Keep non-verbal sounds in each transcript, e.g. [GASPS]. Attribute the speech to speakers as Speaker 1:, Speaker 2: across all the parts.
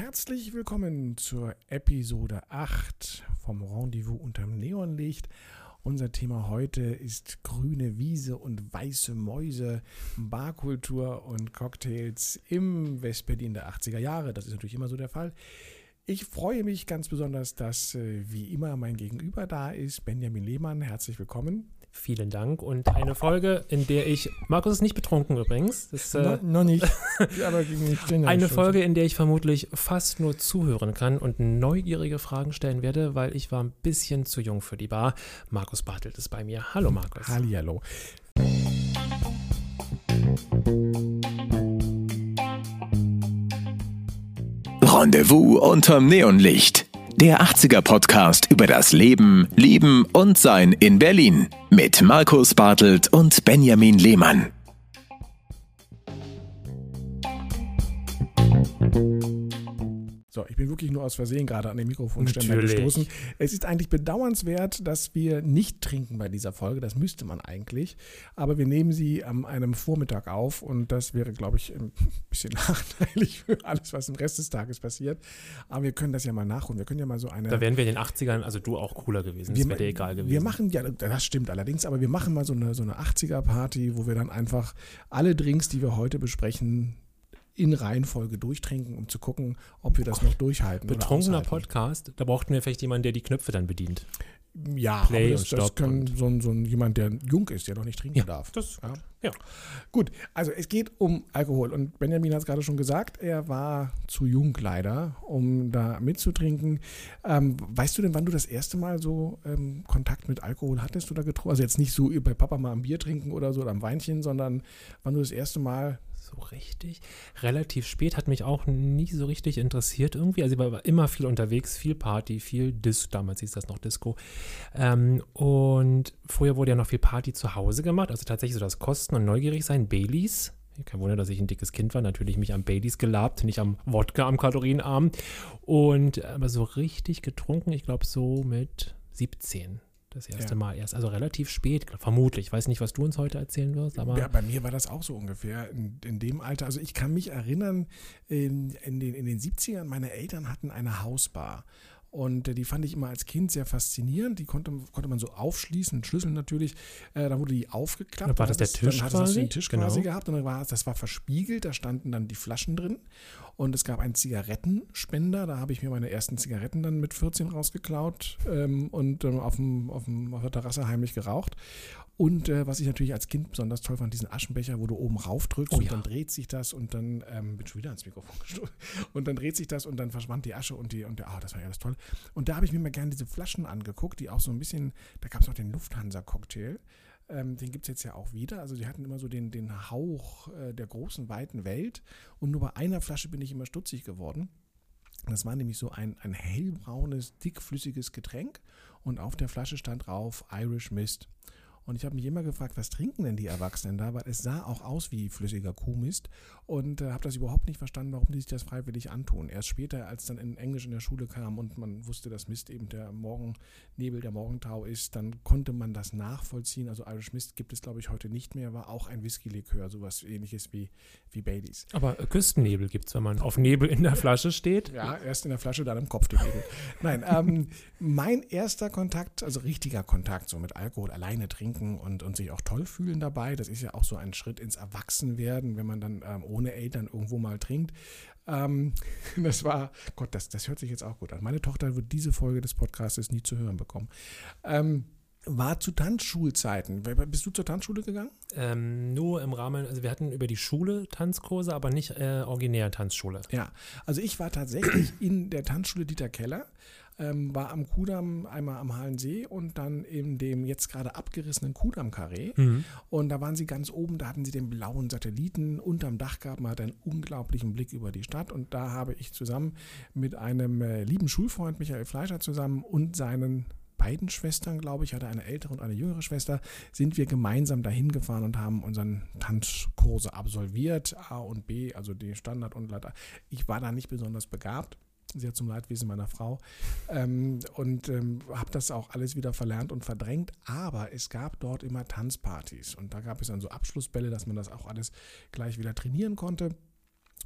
Speaker 1: Herzlich willkommen zur Episode 8 vom Rendezvous unterm Neonlicht. Unser Thema heute ist grüne Wiese und weiße Mäuse, Barkultur und Cocktails im Westberlin der 80er Jahre. Das ist natürlich immer so der Fall. Ich freue mich ganz besonders, dass äh, wie immer mein Gegenüber da ist, Benjamin Lehmann. Herzlich willkommen.
Speaker 2: Vielen Dank. Und eine Folge, in der ich. Markus ist nicht betrunken übrigens. Das,
Speaker 1: äh, no, noch nicht. [LAUGHS]
Speaker 2: aber eine Folge, in der ich vermutlich fast nur zuhören kann und neugierige Fragen stellen werde, weil ich war ein bisschen zu jung für die Bar. Markus Bartelt ist bei mir. Hallo Markus.
Speaker 1: Hallihallo.
Speaker 3: Rendezvous unterm Neonlicht der 80er Podcast über das Leben, Lieben und Sein in Berlin mit Markus Bartelt und Benjamin Lehmann.
Speaker 1: So, ich bin wirklich nur aus Versehen gerade an den Mikrofonständer Natürlich. gestoßen. Es ist eigentlich bedauernswert, dass wir nicht trinken bei dieser Folge. Das müsste man eigentlich. Aber wir nehmen sie an einem Vormittag auf und das wäre, glaube ich, ein [LAUGHS] bisschen nachteilig für alles, was im Rest des Tages passiert. Aber wir können das ja mal nachholen. Wir können ja mal so eine.
Speaker 2: Da wären wir in den 80ern, also du auch cooler gewesen.
Speaker 1: Das wäre dir egal gewesen. Wir machen, ja, das stimmt allerdings, aber wir machen mal so eine, so eine 80er-Party, wo wir dann einfach alle Drinks, die wir heute besprechen, in Reihenfolge durchtrinken, um zu gucken, ob wir das noch durchhalten.
Speaker 2: Betrunkener Podcast, da brauchten wir vielleicht jemanden, der die Knöpfe dann bedient.
Speaker 1: Ja, Play das, das kann so ein, so ein, jemand, der jung ist, der noch nicht trinken ja, darf. Das, ja. ja. Gut, also es geht um Alkohol und Benjamin hat es gerade schon gesagt, er war zu jung leider, um da mitzutrinken. Ähm, weißt du denn, wann du das erste Mal so ähm, Kontakt mit Alkohol hattest oder getrunken? Also jetzt nicht so bei Papa mal ein Bier trinken oder so oder ein Weinchen, sondern wann du das erste Mal
Speaker 2: so richtig. Relativ spät hat mich auch nicht so richtig interessiert irgendwie. Also ich war immer viel unterwegs, viel Party, viel Disco, damals hieß das noch Disco. Ähm, und vorher wurde ja noch viel Party zu Hause gemacht, also tatsächlich so das Kosten und neugierig sein, Baileys. Kein Wunder, dass ich ein dickes Kind war. Natürlich mich am Baileys gelabt, nicht am Wodka, am Kalorienarm. Und aber so richtig getrunken, ich glaube so mit 17 das erste ja. Mal erst. Also relativ spät, vermutlich. Ich weiß nicht, was du uns heute erzählen wirst, aber.
Speaker 1: Ja, bei mir war das auch so ungefähr in, in dem Alter. Also ich kann mich erinnern, in, in, den, in den 70ern, meine Eltern hatten eine Hausbar. Und äh, die fand ich immer als Kind sehr faszinierend. Die konnte, konnte man so aufschließen, Schlüssel natürlich. Äh, da wurde die aufgeklappt.
Speaker 2: Dann war das der Tisch
Speaker 1: dann
Speaker 2: quasi?
Speaker 1: Dann den Tisch genau. quasi gehabt und dann war das war verspiegelt. Da standen dann die Flaschen drin. Und es gab einen Zigarettenspender. Da habe ich mir meine ersten Zigaretten dann mit 14 rausgeklaut ähm, und ähm, auf, dem, auf, dem, auf der Terrasse heimlich geraucht. Und äh, was ich natürlich als Kind besonders toll fand, diesen Aschenbecher, wo du oben rauf drückst oh, und ja. dann dreht sich das und dann, ähm, bin schon wieder ans Mikrofon gestoßen, [LAUGHS] und dann dreht sich das und dann verschwand die Asche und die, und der, ah, das war ja das toll. Und da habe ich mir mal gerne diese Flaschen angeguckt, die auch so ein bisschen, da gab es noch den Lufthansa-Cocktail. Ähm, den gibt es jetzt ja auch wieder. Also die hatten immer so den, den Hauch äh, der großen, weiten Welt. Und nur bei einer Flasche bin ich immer stutzig geworden. Das war nämlich so ein, ein hellbraunes, dickflüssiges Getränk. Und auf der Flasche stand drauf Irish Mist. Und ich habe mich immer gefragt, was trinken denn die Erwachsenen da? Weil es sah auch aus wie flüssiger Kuhmist und äh, habe das überhaupt nicht verstanden, warum die sich das freiwillig antun. Erst später, als dann in Englisch in der Schule kam und man wusste, dass Mist eben der Morgennebel, der Morgentau ist, dann konnte man das nachvollziehen. Also Irish Mist gibt es, glaube ich, heute nicht mehr, war auch ein Whisky-Likör, sowas ähnliches wie, wie Baileys.
Speaker 2: Aber äh, Küstennebel gibt es, wenn man auf Nebel in der Flasche steht?
Speaker 1: Ja, erst in der Flasche, dann im Kopf den Nebel. Nein, ähm, mein erster Kontakt, also richtiger Kontakt, so mit Alkohol alleine trinken, trinken und, und sich auch toll fühlen dabei. Das ist ja auch so ein Schritt ins Erwachsenwerden, wenn man dann ähm, ohne Eltern irgendwo mal trinkt. Ähm, [LAUGHS] das war, Gott, das, das hört sich jetzt auch gut an. Meine Tochter wird diese Folge des Podcasts nie zu hören bekommen. Ähm, war zu Tanzschulzeiten. Bist du zur Tanzschule gegangen?
Speaker 2: Ähm, nur im Rahmen, also wir hatten über die Schule Tanzkurse, aber nicht äh, originär Tanzschule.
Speaker 1: Ja, also ich war tatsächlich in der Tanzschule Dieter Keller ähm, war am Kudamm einmal am Halensee und dann in dem jetzt gerade abgerissenen Kudamm-Karree. Mhm. Und da waren sie ganz oben, da hatten sie den blauen Satelliten unterm Dach gehabt. Man hat einen unglaublichen Blick über die Stadt. Und da habe ich zusammen mit einem äh, lieben Schulfreund, Michael Fleischer, zusammen und seinen beiden Schwestern, glaube ich, hatte eine ältere und eine jüngere Schwester, sind wir gemeinsam dahin gefahren und haben unseren Tanzkurse absolviert, A und B, also die Standard und Leiter. Ich war da nicht besonders begabt sehr zum Leidwesen meiner Frau. Ähm, und ähm, habe das auch alles wieder verlernt und verdrängt. Aber es gab dort immer Tanzpartys. Und da gab es dann so Abschlussbälle, dass man das auch alles gleich wieder trainieren konnte.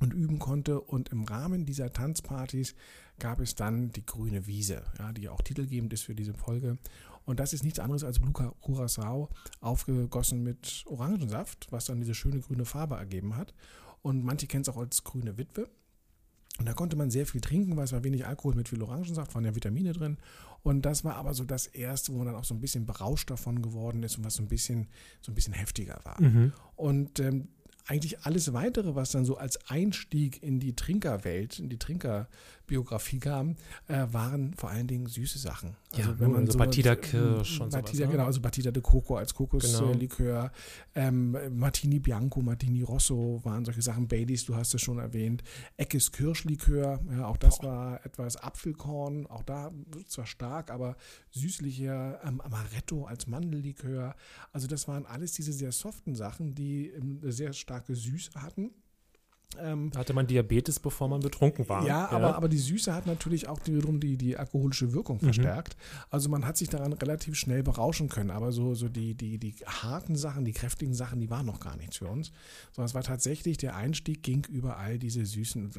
Speaker 1: und üben konnte. Und im Rahmen dieser Tanzpartys gab es dann die grüne Wiese, ja, die auch titelgebend ist für diese Folge. Und das ist nichts anderes als Blue Curacao aufgegossen mit Orangensaft, was dann diese schöne grüne Farbe ergeben hat. Und manche kennen es auch als grüne Witwe. Und da konnte man sehr viel trinken, weil es war wenig Alkohol mit viel Orangensaft, waren ja Vitamine drin. Und das war aber so das erste, wo man dann auch so ein bisschen berauscht davon geworden ist und was so ein bisschen, so ein bisschen heftiger war.
Speaker 2: Mhm.
Speaker 1: Und ähm, eigentlich alles weitere, was dann so als Einstieg in die Trinkerwelt, in die Trinkerbiografie kam, äh, waren vor allen Dingen süße Sachen.
Speaker 2: Also ja, wenn man also so Batida Kirsch und
Speaker 1: Batida,
Speaker 2: sowas, ne?
Speaker 1: genau, also Batida de Coco als Kokoslikör,
Speaker 2: Genau.
Speaker 1: ähm, Martini Bianco, Martini Rosso waren solche Sachen, Baileys, du hast es schon erwähnt, Eckes Kirschlikör, ja, auch das war etwas Apfelkorn, auch da zwar stark, aber süßlicher, ähm, Amaretto als Mandellikör, also das waren alles diese sehr soften Sachen, die ähm, eine sehr starke Süße hatten. Ähm,
Speaker 2: Da hatte man Diabetes, bevor man betrunken war.
Speaker 1: ja, aber, aber die Süße hat natürlich auch die, wiederum die, die alkoholische Wirkung
Speaker 2: Mhm.
Speaker 1: verstärkt. Also man hat sich daran relativ schnell berauschen können. Aber so, so die, die, die harten Sachen, die kräftigen Sachen, die waren noch gar nichts für uns. Sondern es war tatsächlich, der Einstieg ging über all diese süßen.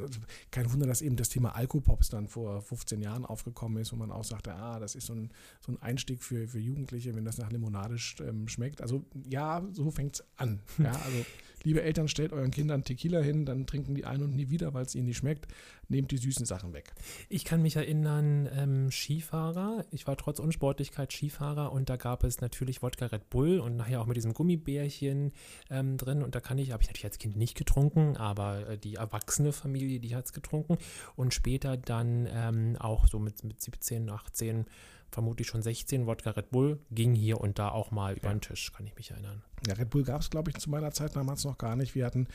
Speaker 1: Kein Wunder, dass eben das Thema Alkopops dann vor 15 Jahren aufgekommen ist, wo man auch sagte, ah, das ist so ein, so ein Einstieg für, für Jugendliche, wenn das nach Limonade ähm, schmeckt. Also ja, so fängt es an. Ja, also liebe Eltern, stellt euren Kindern Tequila hin, dann trinken die ein und nie wieder, weil es ihnen nicht schmeckt. Nehmt die süßen Sachen weg.
Speaker 2: Ich kann mich erinnern, ähm, Skifahrer. Ich war trotz Unsportlichkeit Skifahrer und da gab es natürlich Wodka Red Bull und nachher auch mit diesem Gummibärchen ähm, drin. Und da kann ich, habe ich natürlich als Kind nicht getrunken, aber äh, die erwachsene Familie, die hat es getrunken. Und später dann ähm, auch so mit, mit 17, 18, vermutlich schon 16 Wodka Red Bull, ging hier und da auch mal über den Tisch, kann ich mich erinnern.
Speaker 1: Ja, Red Bull gab es, glaube ich, zu meiner Zeit damals noch gar nicht. Wir hatten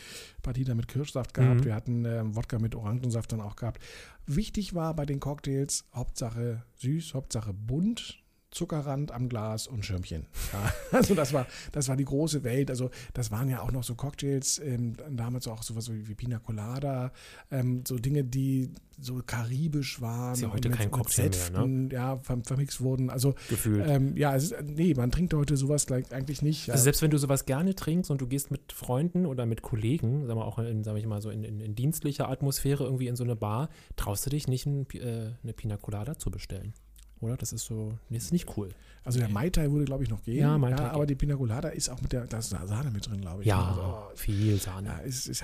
Speaker 1: Partida mit Kirschsaft gehabt,
Speaker 2: Mhm.
Speaker 1: wir hatten ähm, Wodka mit Orangensaft dann auch gehabt. Wichtig war bei den Cocktails Hauptsache süß, Hauptsache bunt. Zuckerrand am Glas und Schirmchen. Ja, [LAUGHS] also das war, das war die große Welt. Also das waren ja auch noch so Cocktails, ähm, damals auch sowas wie Pina Colada, ähm, so Dinge, die so karibisch waren.
Speaker 2: Ist ja heute kein Cocktail mehr, ne?
Speaker 1: Säften, Ja, verm- vermixt wurden. Also
Speaker 2: Gefühlt.
Speaker 1: ähm, ja, ist, nee, man trinkt heute sowas eigentlich nicht. Ja.
Speaker 2: Also selbst wenn du sowas gerne trinkst und du gehst mit Freunden oder mit Kollegen, sagen wir auch in, sag ich mal so in, in, in dienstlicher Atmosphäre irgendwie in so eine Bar, traust du dich nicht ein, äh, eine Pina Colada zu bestellen. Oder? Das ist so, das ist nicht cool.
Speaker 1: Also der Mai Tai würde, glaube ich, noch gehen.
Speaker 2: Ja, Mai Tai
Speaker 1: aber die Pina Colada ist auch mit der, da ist Sahne mit drin, glaube ich.
Speaker 2: Ja,
Speaker 1: Also, oh,
Speaker 2: viel Sahne.
Speaker 1: ja, ist, ist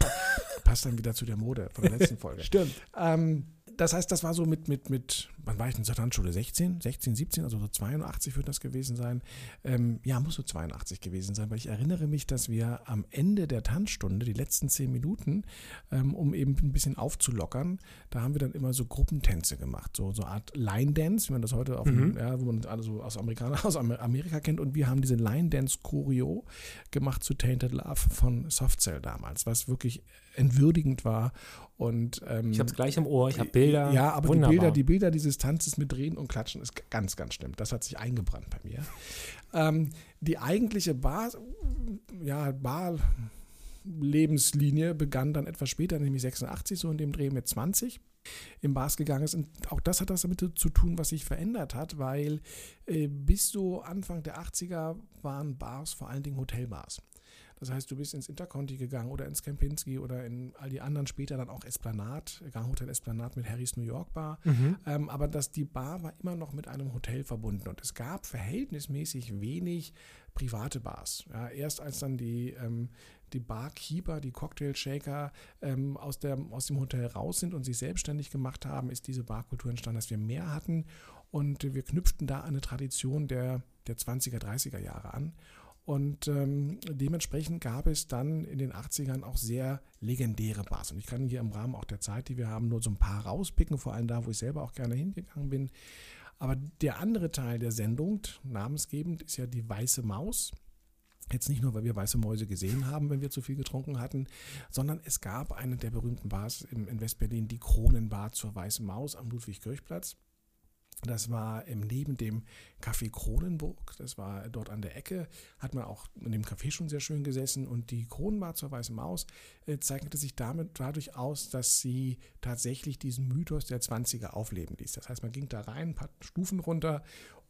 Speaker 1: [LAUGHS] passt dann wieder zu der Mode von der letzten Folge. [LAUGHS]
Speaker 2: Stimmt.
Speaker 1: Ähm, das heißt, das war so mit, mit, mit, wann war ich in der Tanzschule? 16, 16, 17, also so 82 wird das gewesen sein. Ähm, ja, muss so 82 gewesen sein, weil ich erinnere mich, dass wir am Ende der Tanzstunde, die letzten zehn Minuten, ähm, um eben ein bisschen aufzulockern, da haben wir dann immer so Gruppentänze gemacht, so so eine Art Line Dance, wie man das heute auf dem,
Speaker 2: Mhm.
Speaker 1: ja, wo man alle so aus Amerikaner, aus Amer- Amerika kennt. Und wir haben diese Line Dance Choreo gemacht zu Tainted Love von Softcell damals, was wirklich entwürdigend war. Und ähm,
Speaker 2: Ich habe es gleich im Ohr, ich habe Bilder.
Speaker 1: ja, aber
Speaker 2: Wunderbar.
Speaker 1: die Bilder, die Bilder dieses Tanzes mit Drehen und Klatschen ist ganz, ganz schlimm. Das hat sich eingebrannt bei mir. ähm, die eigentliche Bar, ja, Bar. Lebenslinie begann dann etwas später, nämlich 86, so in dem Dreh mit 20 im Bars gegangen ist. Und auch das hat das damit zu tun, was sich verändert hat, weil äh, bis so Anfang der 80er waren Bars vor allen Dingen Hotelbars. Das heißt, du bist ins Interconti gegangen oder ins Kempinski oder in all die anderen später dann auch Esplanade, Gang Hotel Esplanade mit Harrys New York Bar.
Speaker 2: Mhm.
Speaker 1: Ähm, aber dass die Bar war immer noch mit einem Hotel verbunden und es gab verhältnismäßig wenig private Bars. Ja, erst als dann die, ähm, die Barkeeper, die Cocktail-Shaker ähm, aus, der, aus dem Hotel raus sind und sich selbstständig gemacht haben, ist diese Barkultur entstanden, dass wir mehr hatten und wir knüpften da eine Tradition der, der 20er, 30er Jahre an. Und ähm, dementsprechend gab es dann in den 80ern auch sehr legendäre Bars. Und ich kann hier im Rahmen auch der Zeit, die wir haben, nur so ein paar rauspicken, vor allem da, wo ich selber auch gerne hingegangen bin. Aber der andere Teil der Sendung, namensgebend, ist ja die Weiße Maus. Jetzt nicht nur, weil wir weiße Mäuse gesehen haben, wenn wir zu viel getrunken hatten, sondern es gab eine der berühmten Bars in Westberlin, die Kronenbar zur Weißen Maus am Ludwig-Kirchplatz. Das war ähm, neben dem Café Kronenburg, das war dort an der Ecke, hat man auch in dem Café schon sehr schön gesessen und die Kronenbar zur Weißen Maus äh, zeichnete sich damit dadurch aus, dass sie tatsächlich diesen Mythos der 20er aufleben ließ. Das heißt, man ging da rein, ein paar Stufen runter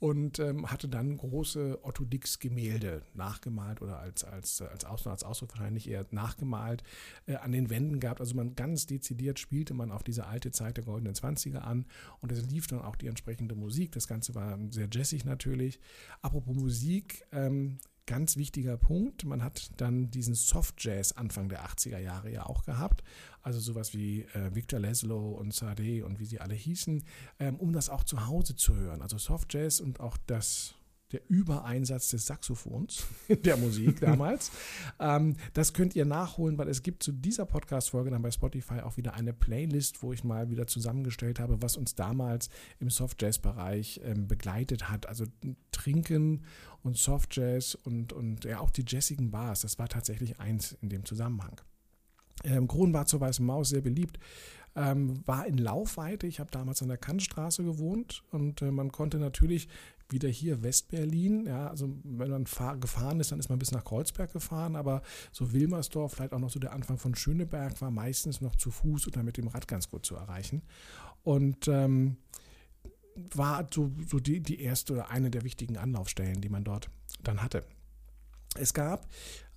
Speaker 1: und ähm, hatte dann große Otto Dix Gemälde nachgemalt oder als, als, als, Ausdruck, als Ausdruck wahrscheinlich eher nachgemalt äh, an den Wänden gehabt. Also man ganz dezidiert spielte man auf diese alte Zeit der goldenen Zwanziger an und es lief dann auch die entsprechende Musik. Das Ganze war sehr jazzig natürlich. Apropos Musik, ähm, ganz wichtiger Punkt. Man hat dann diesen Soft Jazz Anfang der 80er Jahre ja auch gehabt. Also sowas wie äh, Victor Leslow und Sade und wie sie alle hießen, ähm, um das auch zu Hause zu hören. Also Soft Jazz und auch das der Übereinsatz des Saxophons [LAUGHS] in der Musik damals. [LAUGHS] ähm, das könnt ihr nachholen, weil es gibt zu dieser Podcast-Folge dann bei Spotify auch wieder eine Playlist, wo ich mal wieder zusammengestellt habe, was uns damals im Soft-Jazz-Bereich ähm, begleitet hat. Also Trinken und Soft-Jazz und, und ja auch die jazzigen Bars, das war tatsächlich eins in dem Zusammenhang. Ähm, Kron war zur Weißen Maus sehr beliebt. Ähm, war in Laufweite. Ich habe damals an der Kantstraße gewohnt und äh, man konnte natürlich wieder hier Westberlin. Ja, also wenn man fahr, gefahren ist, dann ist man bis nach Kreuzberg gefahren, aber so Wilmersdorf, vielleicht auch noch so der Anfang von Schöneberg, war meistens noch zu Fuß oder mit dem Rad ganz gut zu erreichen. Und ähm, war so, so die, die erste oder eine der wichtigen Anlaufstellen, die man dort dann hatte. Es gab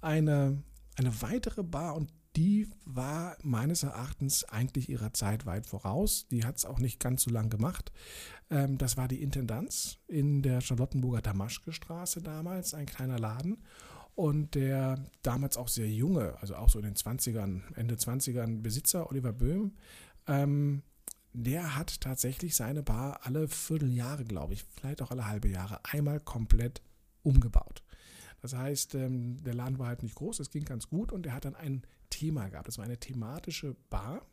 Speaker 1: eine, eine weitere Bar und die war meines Erachtens eigentlich ihrer Zeit weit voraus. Die hat es auch nicht ganz so lang gemacht. Ähm, das war die Intendanz in der Charlottenburger Damaschke-Straße damals, ein kleiner Laden. Und der damals auch sehr junge, also auch so in den 20ern, Ende 20ern Besitzer, Oliver Böhm, ähm, der hat tatsächlich seine Bar alle Vierteljahre, glaube ich, vielleicht auch alle halbe Jahre einmal komplett umgebaut. Das heißt, ähm, der Laden war halt nicht groß, es ging ganz gut und er hat dann ein Thema gehabt. Das war eine thematische Bar.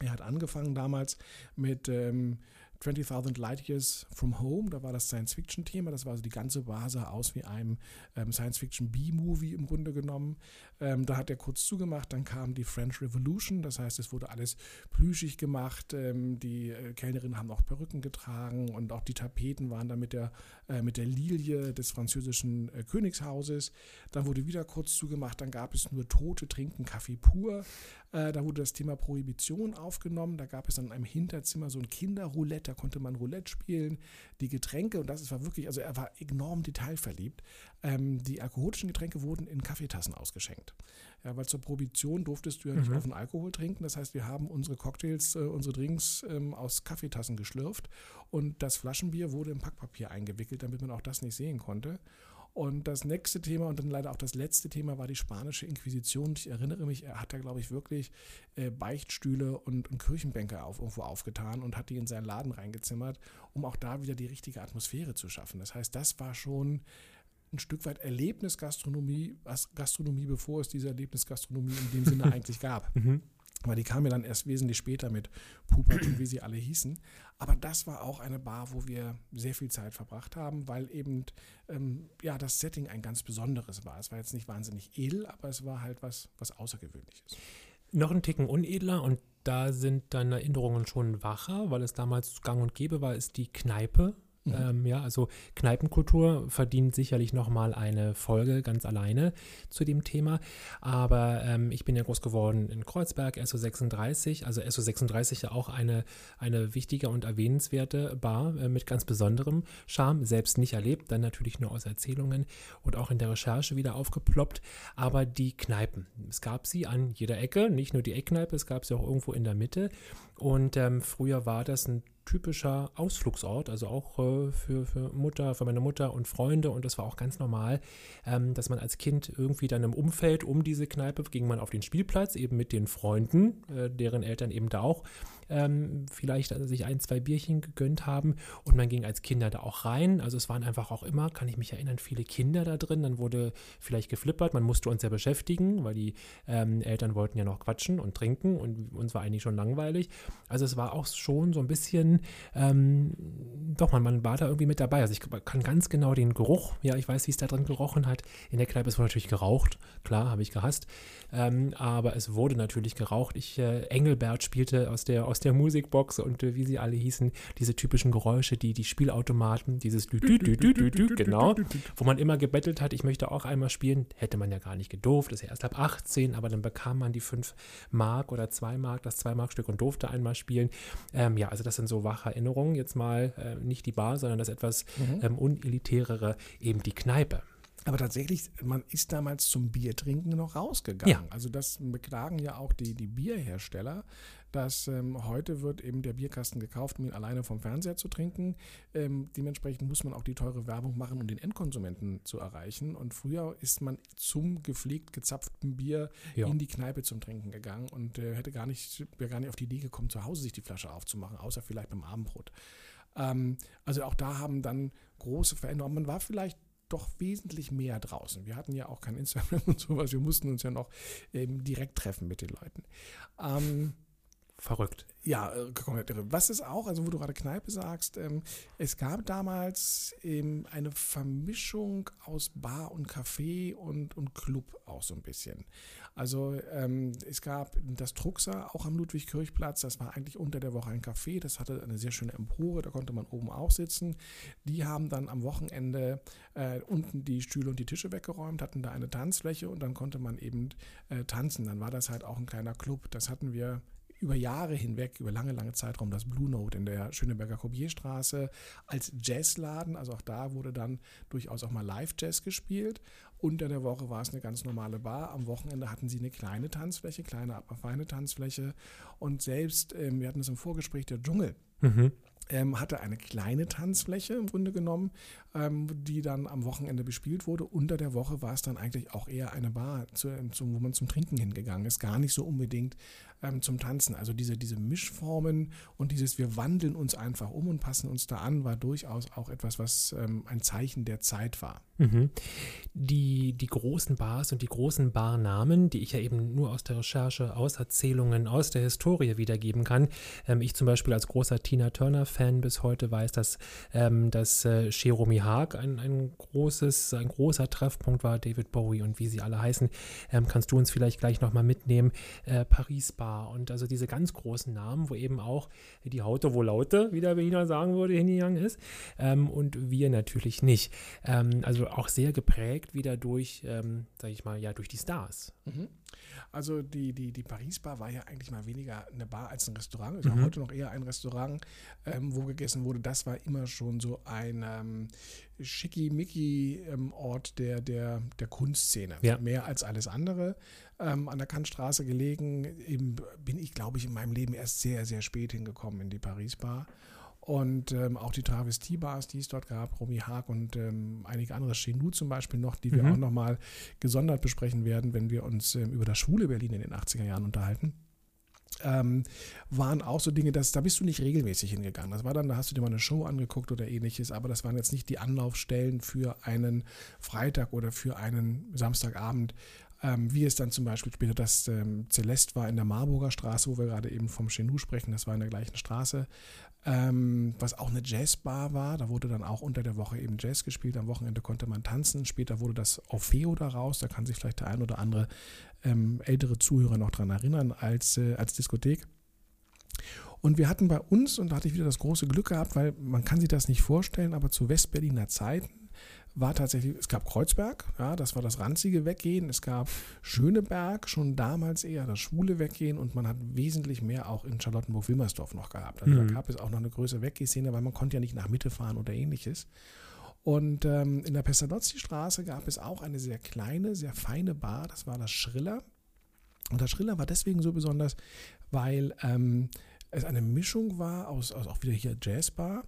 Speaker 1: Er hat angefangen damals mit ähm, 20.000 Light Years from Home, da war das Science-Fiction-Thema, das war also die ganze sah aus wie einem ähm, Science-Fiction-B-Movie im Grunde genommen. Ähm, da hat er kurz zugemacht, dann kam die French Revolution, das heißt, es wurde alles plüschig gemacht, ähm, die äh, Kellnerinnen haben auch Perücken getragen und auch die Tapeten waren dann mit der, äh, mit der Lilie des französischen äh, Königshauses. Dann wurde wieder kurz zugemacht, dann gab es nur Tote trinken Kaffee pur. Äh, da wurde das Thema Prohibition aufgenommen, da gab es dann in einem Hinterzimmer so ein Kinderroulette, da konnte man Roulette spielen, die Getränke, und das war wirklich, also er war enorm detailverliebt. Ähm, die alkoholischen Getränke wurden in Kaffeetassen ausgeschenkt. Ja, weil zur Prohibition durftest du ja nicht mhm. offen Alkohol trinken. Das heißt, wir haben unsere Cocktails, äh, unsere Drinks ähm, aus Kaffeetassen geschlürft und das Flaschenbier wurde in Packpapier eingewickelt, damit man auch das nicht sehen konnte. Und das nächste Thema und dann leider auch das letzte Thema war die spanische Inquisition. Ich erinnere mich, er hat da, glaube ich, wirklich äh, Beichtstühle und, und Kirchenbänke auf, irgendwo aufgetan und hat die in seinen Laden reingezimmert, um auch da wieder die richtige Atmosphäre zu schaffen. Das heißt, das war schon ein Stück weit Erlebnisgastronomie, Gastronomie, bevor es diese Erlebnisgastronomie in dem Sinne [LAUGHS] eigentlich gab. Mhm. Weil die kam ja dann erst wesentlich später mit Pupert und wie sie alle hießen. Aber das war auch eine Bar, wo wir sehr viel Zeit verbracht haben, weil eben ähm, ja, das Setting ein ganz besonderes war. Es war jetzt nicht wahnsinnig edel, aber es war halt was, was Außergewöhnliches.
Speaker 2: Noch ein Ticken unedler und da sind deine Erinnerungen schon wacher, weil es damals gang und gäbe war, ist die Kneipe Mhm. Ähm, ja, also Kneipenkultur verdient sicherlich nochmal eine Folge ganz alleine zu dem Thema. Aber ähm, ich bin ja groß geworden in Kreuzberg, SO36, also SO36 ja auch eine, eine wichtige und erwähnenswerte Bar äh, mit ganz besonderem Charme. Selbst nicht erlebt, dann natürlich nur aus Erzählungen und auch in der Recherche wieder aufgeploppt. Aber die Kneipen, es gab sie an jeder Ecke, nicht nur die Eckkneipe, es gab sie auch irgendwo in der Mitte. Und ähm, früher war das ein typischer Ausflugsort, also auch äh, für, für Mutter, für meine Mutter und Freunde. Und das war auch ganz normal, ähm, dass man als Kind irgendwie dann im Umfeld um diese Kneipe ging man auf den Spielplatz, eben mit den Freunden, äh, deren Eltern eben da auch ähm, vielleicht also sich ein, zwei Bierchen gegönnt haben. Und man ging als Kinder da auch rein. Also es waren einfach auch immer, kann ich mich erinnern, viele Kinder da drin. Dann wurde vielleicht geflippert. Man musste uns ja beschäftigen, weil die ähm, Eltern wollten ja noch quatschen und trinken und uns war eigentlich schon langweilig. Also es war auch schon so ein bisschen, ähm, doch, man, man war da irgendwie mit dabei. Also ich kann ganz genau den Geruch, ja, ich weiß, wie es da drin gerochen hat. In der Kneipe ist wohl natürlich geraucht. Klar, habe ich gehasst. Ähm, aber es wurde natürlich geraucht. Ich, äh, Engelbert spielte aus der aus der Musikbox und äh, wie sie alle hießen, diese typischen Geräusche, die die Spielautomaten, dieses Dü -dü -dü -dü -dü -dü, genau, wo man immer gebettelt hat, ich möchte auch einmal spielen, hätte man ja gar nicht gedurft, ist ja erst ab 18, aber dann bekam man die 5 Mark oder 2 Mark, das 2 Mark Stück und durfte einmal spielen. Ähm, ja, also das sind so wache Erinnerungen, jetzt mal äh, nicht die Bar, sondern das etwas mhm. ähm, unelitärere, eben die Kneipe.
Speaker 1: Aber tatsächlich, man ist damals zum Biertrinken noch rausgegangen. Ja. Also das beklagen ja auch die, die Bierhersteller, dass ähm, heute wird eben der Bierkasten gekauft, um ihn alleine vom Fernseher zu trinken. Ähm, dementsprechend muss man auch die teure Werbung machen, um den Endkonsumenten zu erreichen. Und früher ist man zum gepflegt gezapften Bier ja. in die Kneipe zum Trinken gegangen und äh, hätte gar nicht, wäre gar nicht auf die Idee gekommen, zu Hause sich die Flasche aufzumachen, außer vielleicht beim Abendbrot. Ähm, also auch da haben dann große Veränderungen. Man war vielleicht doch wesentlich mehr draußen. Wir hatten ja auch kein Instagram [LAUGHS] und sowas. Wir mussten uns ja noch ähm, direkt treffen mit den Leuten. Ähm,
Speaker 2: Verrückt.
Speaker 1: Ja, äh, komplett irre. Was ist auch, also wo du gerade Kneipe sagst, ähm, es gab damals ähm, eine Vermischung aus Bar und Café und, und Club auch so ein bisschen. Also ähm, es gab das Truxer auch am Ludwig-Kirchplatz, das war eigentlich unter der Woche ein Café, das hatte eine sehr schöne Empore, da konnte man oben auch sitzen. Die haben dann am Wochenende äh, unten die Stühle und die Tische weggeräumt, hatten da eine Tanzfläche und dann konnte man eben äh, tanzen. Dann war das halt auch ein kleiner Club. Das hatten wir über Jahre hinweg, über lange, lange Zeitraum, das Blue Note in der Schöneberger Kopierstraße als Jazzladen. Also auch da wurde dann durchaus auch mal Live-Jazz gespielt. Unter der Woche war es eine ganz normale Bar. Am Wochenende hatten sie eine kleine Tanzfläche, kleine, aber feine Tanzfläche. Und selbst, ähm, wir hatten es im Vorgespräch, der Dschungel. Mhm. Ähm, hatte eine kleine Tanzfläche im Grunde genommen, ähm, die dann am Wochenende bespielt wurde. Unter der Woche war es dann eigentlich auch eher eine Bar, zu, zu, wo man zum Trinken hingegangen ist. Gar nicht so unbedingt ähm, zum Tanzen. Also diese, diese Mischformen und dieses wir wandeln uns einfach um und passen uns da an, war durchaus auch etwas, was ähm, ein Zeichen der Zeit war.
Speaker 2: Mhm. Die, die großen Bars und die großen Barnamen, die ich ja eben nur aus der Recherche, aus Erzählungen, aus der Historie wiedergeben kann. Ähm, ich zum Beispiel als großer Tina Turner-Fan bis heute weiß, dass ähm, das äh, Jeremy Haag ein, ein großes, ein großer Treffpunkt war, David Bowie und wie sie alle heißen. Ähm, kannst du uns vielleicht gleich nochmal mitnehmen? Äh, Paris Bar und also diese ganz großen Namen, wo eben auch die Haute wo Laute, wie der Berliner sagen würde, hingegangen ist ähm, und wir natürlich nicht. Ähm, also auch sehr geprägt wieder durch, ähm, sage ich mal, ja, durch die Stars.
Speaker 1: Mhm. Also die, die, die Paris-Bar war ja eigentlich mal weniger eine Bar als ein Restaurant. Ist mhm. ja heute noch eher ein Restaurant, ähm, wo gegessen wurde. Das war immer schon so ein ähm, schickimicki-Ort ähm, der, der, der Kunstszene. Ja. Mehr als alles andere. Ähm, an der Kantstraße gelegen. Eben bin ich, glaube ich, in meinem Leben erst sehr, sehr spät hingekommen in die Paris-Bar. Und ähm, auch die Travestiebars, die es dort gab, Romy Haag und ähm, einige andere, Chenou zum Beispiel noch, die wir mhm. auch nochmal gesondert besprechen werden, wenn wir uns ähm, über das schwule Berlin in den 80er Jahren unterhalten. Ähm, waren auch so Dinge, dass, da bist du nicht regelmäßig hingegangen. Das war dann, da hast du dir mal eine Show angeguckt oder ähnliches, aber das waren jetzt nicht die Anlaufstellen für einen Freitag oder für einen Samstagabend, ähm, wie es dann zum Beispiel später das ähm, Celeste war in der Marburger Straße, wo wir gerade eben vom Chenou sprechen, das war in der gleichen Straße, ähm, was auch eine Jazzbar war. Da wurde dann auch unter der Woche eben Jazz gespielt. Am Wochenende konnte man tanzen. Später wurde das Orfeo daraus. Da kann sich vielleicht der ein oder andere ähm, ältere Zuhörer noch dran erinnern als, äh, als Diskothek. Und wir hatten bei uns, und da hatte ich wieder das große Glück gehabt, weil man kann sich das nicht vorstellen, aber zu Westberliner Zeiten war tatsächlich, es gab Kreuzberg, ja, das war das ranzige Weggehen, es gab Schöneberg, schon damals eher das schwule Weggehen und man hat wesentlich mehr auch in Charlottenburg-Wilmersdorf noch gehabt. Also mhm. da gab es auch noch eine größere Weggehszene, weil man konnte ja nicht nach Mitte fahren oder ähnliches. Und ähm, in der Pestalozzi-Straße gab es auch eine sehr kleine, sehr feine Bar, das war das Schriller. Und das Schriller war deswegen so besonders, weil ähm, es eine Mischung war aus, aus auch wieder hier Jazzbar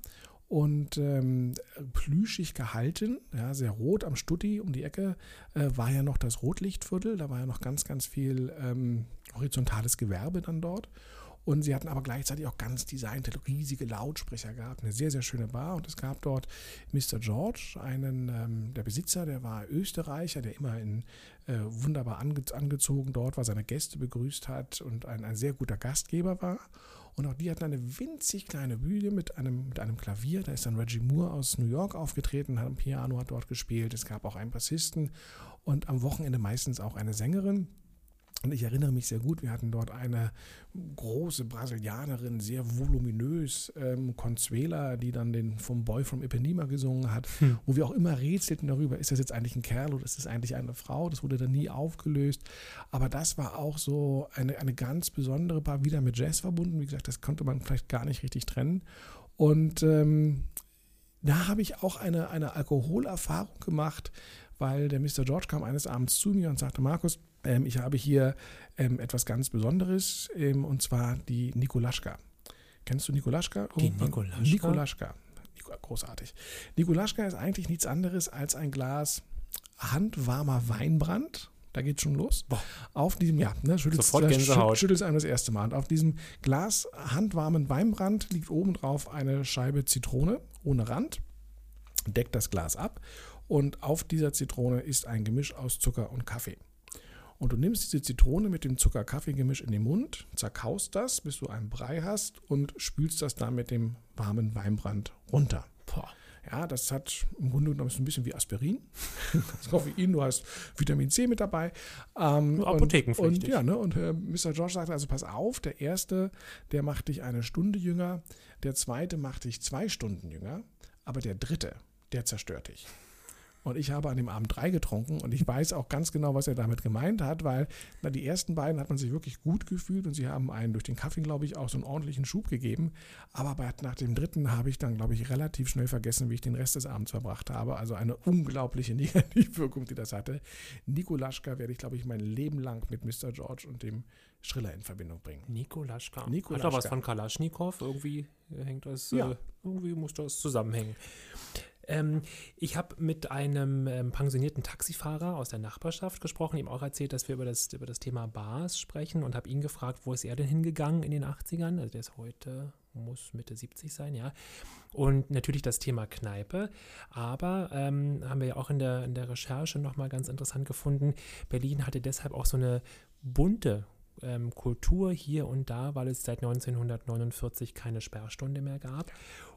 Speaker 1: und ähm, plüschig gehalten, ja, sehr rot am Stutti um die Ecke, äh, war ja noch das Rotlichtviertel, da war ja noch ganz, ganz viel ähm, horizontales Gewerbe dann dort. Und sie hatten aber gleichzeitig auch ganz designte, riesige Lautsprecher gehabt, eine sehr, sehr schöne Bar. Und es gab dort Mr. George, einen, ähm, der Besitzer, der war Österreicher, der immer in äh, wunderbar ange angezogen dort war, seine Gäste begrüßt hat und ein, ein sehr guter Gastgeber war. Und auch die hatten eine winzig kleine Bühne mit einem, mit einem Klavier. Da ist dann Reggie Moore aus New York aufgetreten, hat ein Piano, hat dort gespielt. Es gab auch einen Bassisten und am Wochenende meistens auch eine Sängerin. Und ich erinnere mich sehr gut, wir hatten dort eine große Brasilianerin, sehr voluminös, ähm, Consuela, die dann den vom Boy from Ipanema gesungen hat, hm. wo wir auch immer rätselten darüber, ist das jetzt eigentlich ein Kerl oder ist das eigentlich eine Frau? Das wurde dann nie aufgelöst. Aber das war auch so eine, eine ganz besondere Paar, wieder mit Jazz verbunden. Wie gesagt, das konnte man vielleicht gar nicht richtig trennen. Und ähm, da habe ich auch eine, eine Alkoholerfahrung gemacht, weil der Mr. George kam eines Abends zu mir und sagte, Markus, ähm, ich habe hier ähm, etwas ganz Besonderes ähm, und zwar die Nikolaschka. Kennst du Nikolaschka?
Speaker 2: Die Nikolaschka?
Speaker 1: Nikolaschka. Großartig. Nikolaschka ist eigentlich nichts anderes als ein Glas handwarmer Weinbrand. Da geht schon los. Boah. Auf diesem, ja, ne, schüttelt,
Speaker 2: Sofort Gänsehaut.
Speaker 1: schüttelt einem das erste Mal. Und auf diesem Glas handwarmen Weinbrand liegt obendrauf eine Scheibe Zitrone ohne Rand, deckt das Glas ab und auf dieser Zitrone ist ein Gemisch aus Zucker und Kaffee. Und du nimmst diese Zitrone mit dem Zucker-Kaffee-Gemisch in den Mund, zerkaust das, bis du einen Brei hast und spülst das dann mit dem warmen Weinbrand runter. Boah. Ja, das hat im Grunde genommen ein bisschen wie Aspirin. [LAUGHS] Das Koffein, du hast Vitamin C mit dabei.
Speaker 2: Ähm, Apothekenpflichtig.
Speaker 1: Und, ja, ne, und äh, Mr. George sagte also, pass auf, der erste, der macht dich eine Stunde jünger, der zweite macht dich zwei Stunden jünger, aber der dritte, der zerstört dich. Und ich habe an dem Abend drei getrunken und ich weiß auch ganz genau, was er damit gemeint hat, weil na, die ersten beiden hat man sich wirklich gut gefühlt und sie haben einen durch den Kaffee, glaube ich, auch so einen ordentlichen Schub gegeben. Aber nach dem dritten habe ich dann, glaube ich, relativ schnell vergessen, wie ich den Rest des Abends verbracht habe. Also eine unglaubliche [LAUGHS] Negativwirkung, die das hatte. Nikolaschka werde ich, glaube ich, mein Leben lang mit Mr. George und dem Schriller in Verbindung bringen.
Speaker 2: Nikolaschka. Nikolaschka. Hat er was von Kalaschnikow? Irgendwie hängt das, ja. äh, irgendwie muss das zusammenhängen. Ähm, ich habe mit einem ähm, pensionierten Taxifahrer aus der Nachbarschaft gesprochen, ihm auch erzählt, dass wir über das, über das Thema Bars sprechen und habe ihn gefragt, wo ist er denn hingegangen in den 80ern? Also der ist heute, muss Mitte 70 sein, ja. Und natürlich das Thema Kneipe. Aber ähm, haben wir ja auch in der, in der Recherche nochmal ganz interessant gefunden, Berlin hatte deshalb auch so eine bunte ähm, Kultur hier und da, weil es seit 1949 keine Sperrstunde mehr gab.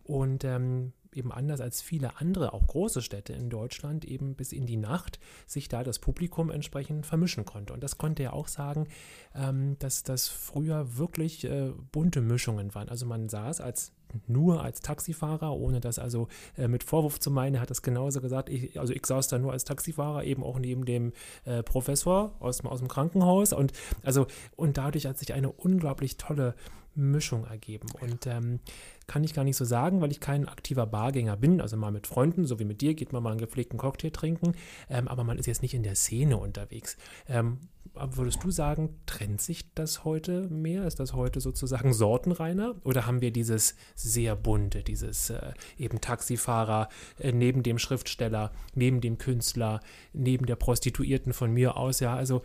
Speaker 2: Und ähm, eben anders als viele andere, auch große Städte in Deutschland, eben bis in die Nacht sich da das Publikum entsprechend vermischen konnte. Und das konnte er auch sagen, ähm, dass das früher wirklich äh, bunte Mischungen waren. Also man saß als nur als Taxifahrer, ohne das also äh, mit Vorwurf zu meinen, hat das genauso gesagt. Ich, also ich saß da nur als Taxifahrer, eben auch neben dem äh, Professor aus, aus dem Krankenhaus. Und also, und dadurch hat sich eine unglaublich tolle Mischung ergeben. Und ähm, kann ich gar nicht so sagen, weil ich kein aktiver Bargänger bin. Also mal mit Freunden, so wie mit dir, geht man mal einen gepflegten Cocktail trinken, ähm, aber man ist jetzt nicht in der Szene unterwegs. Ähm, würdest du sagen, trennt sich das heute mehr? Ist das heute sozusagen sortenreiner? Oder haben wir dieses sehr bunte, dieses äh, eben Taxifahrer äh, neben dem Schriftsteller, neben dem Künstler, neben der Prostituierten von mir aus? Ja, also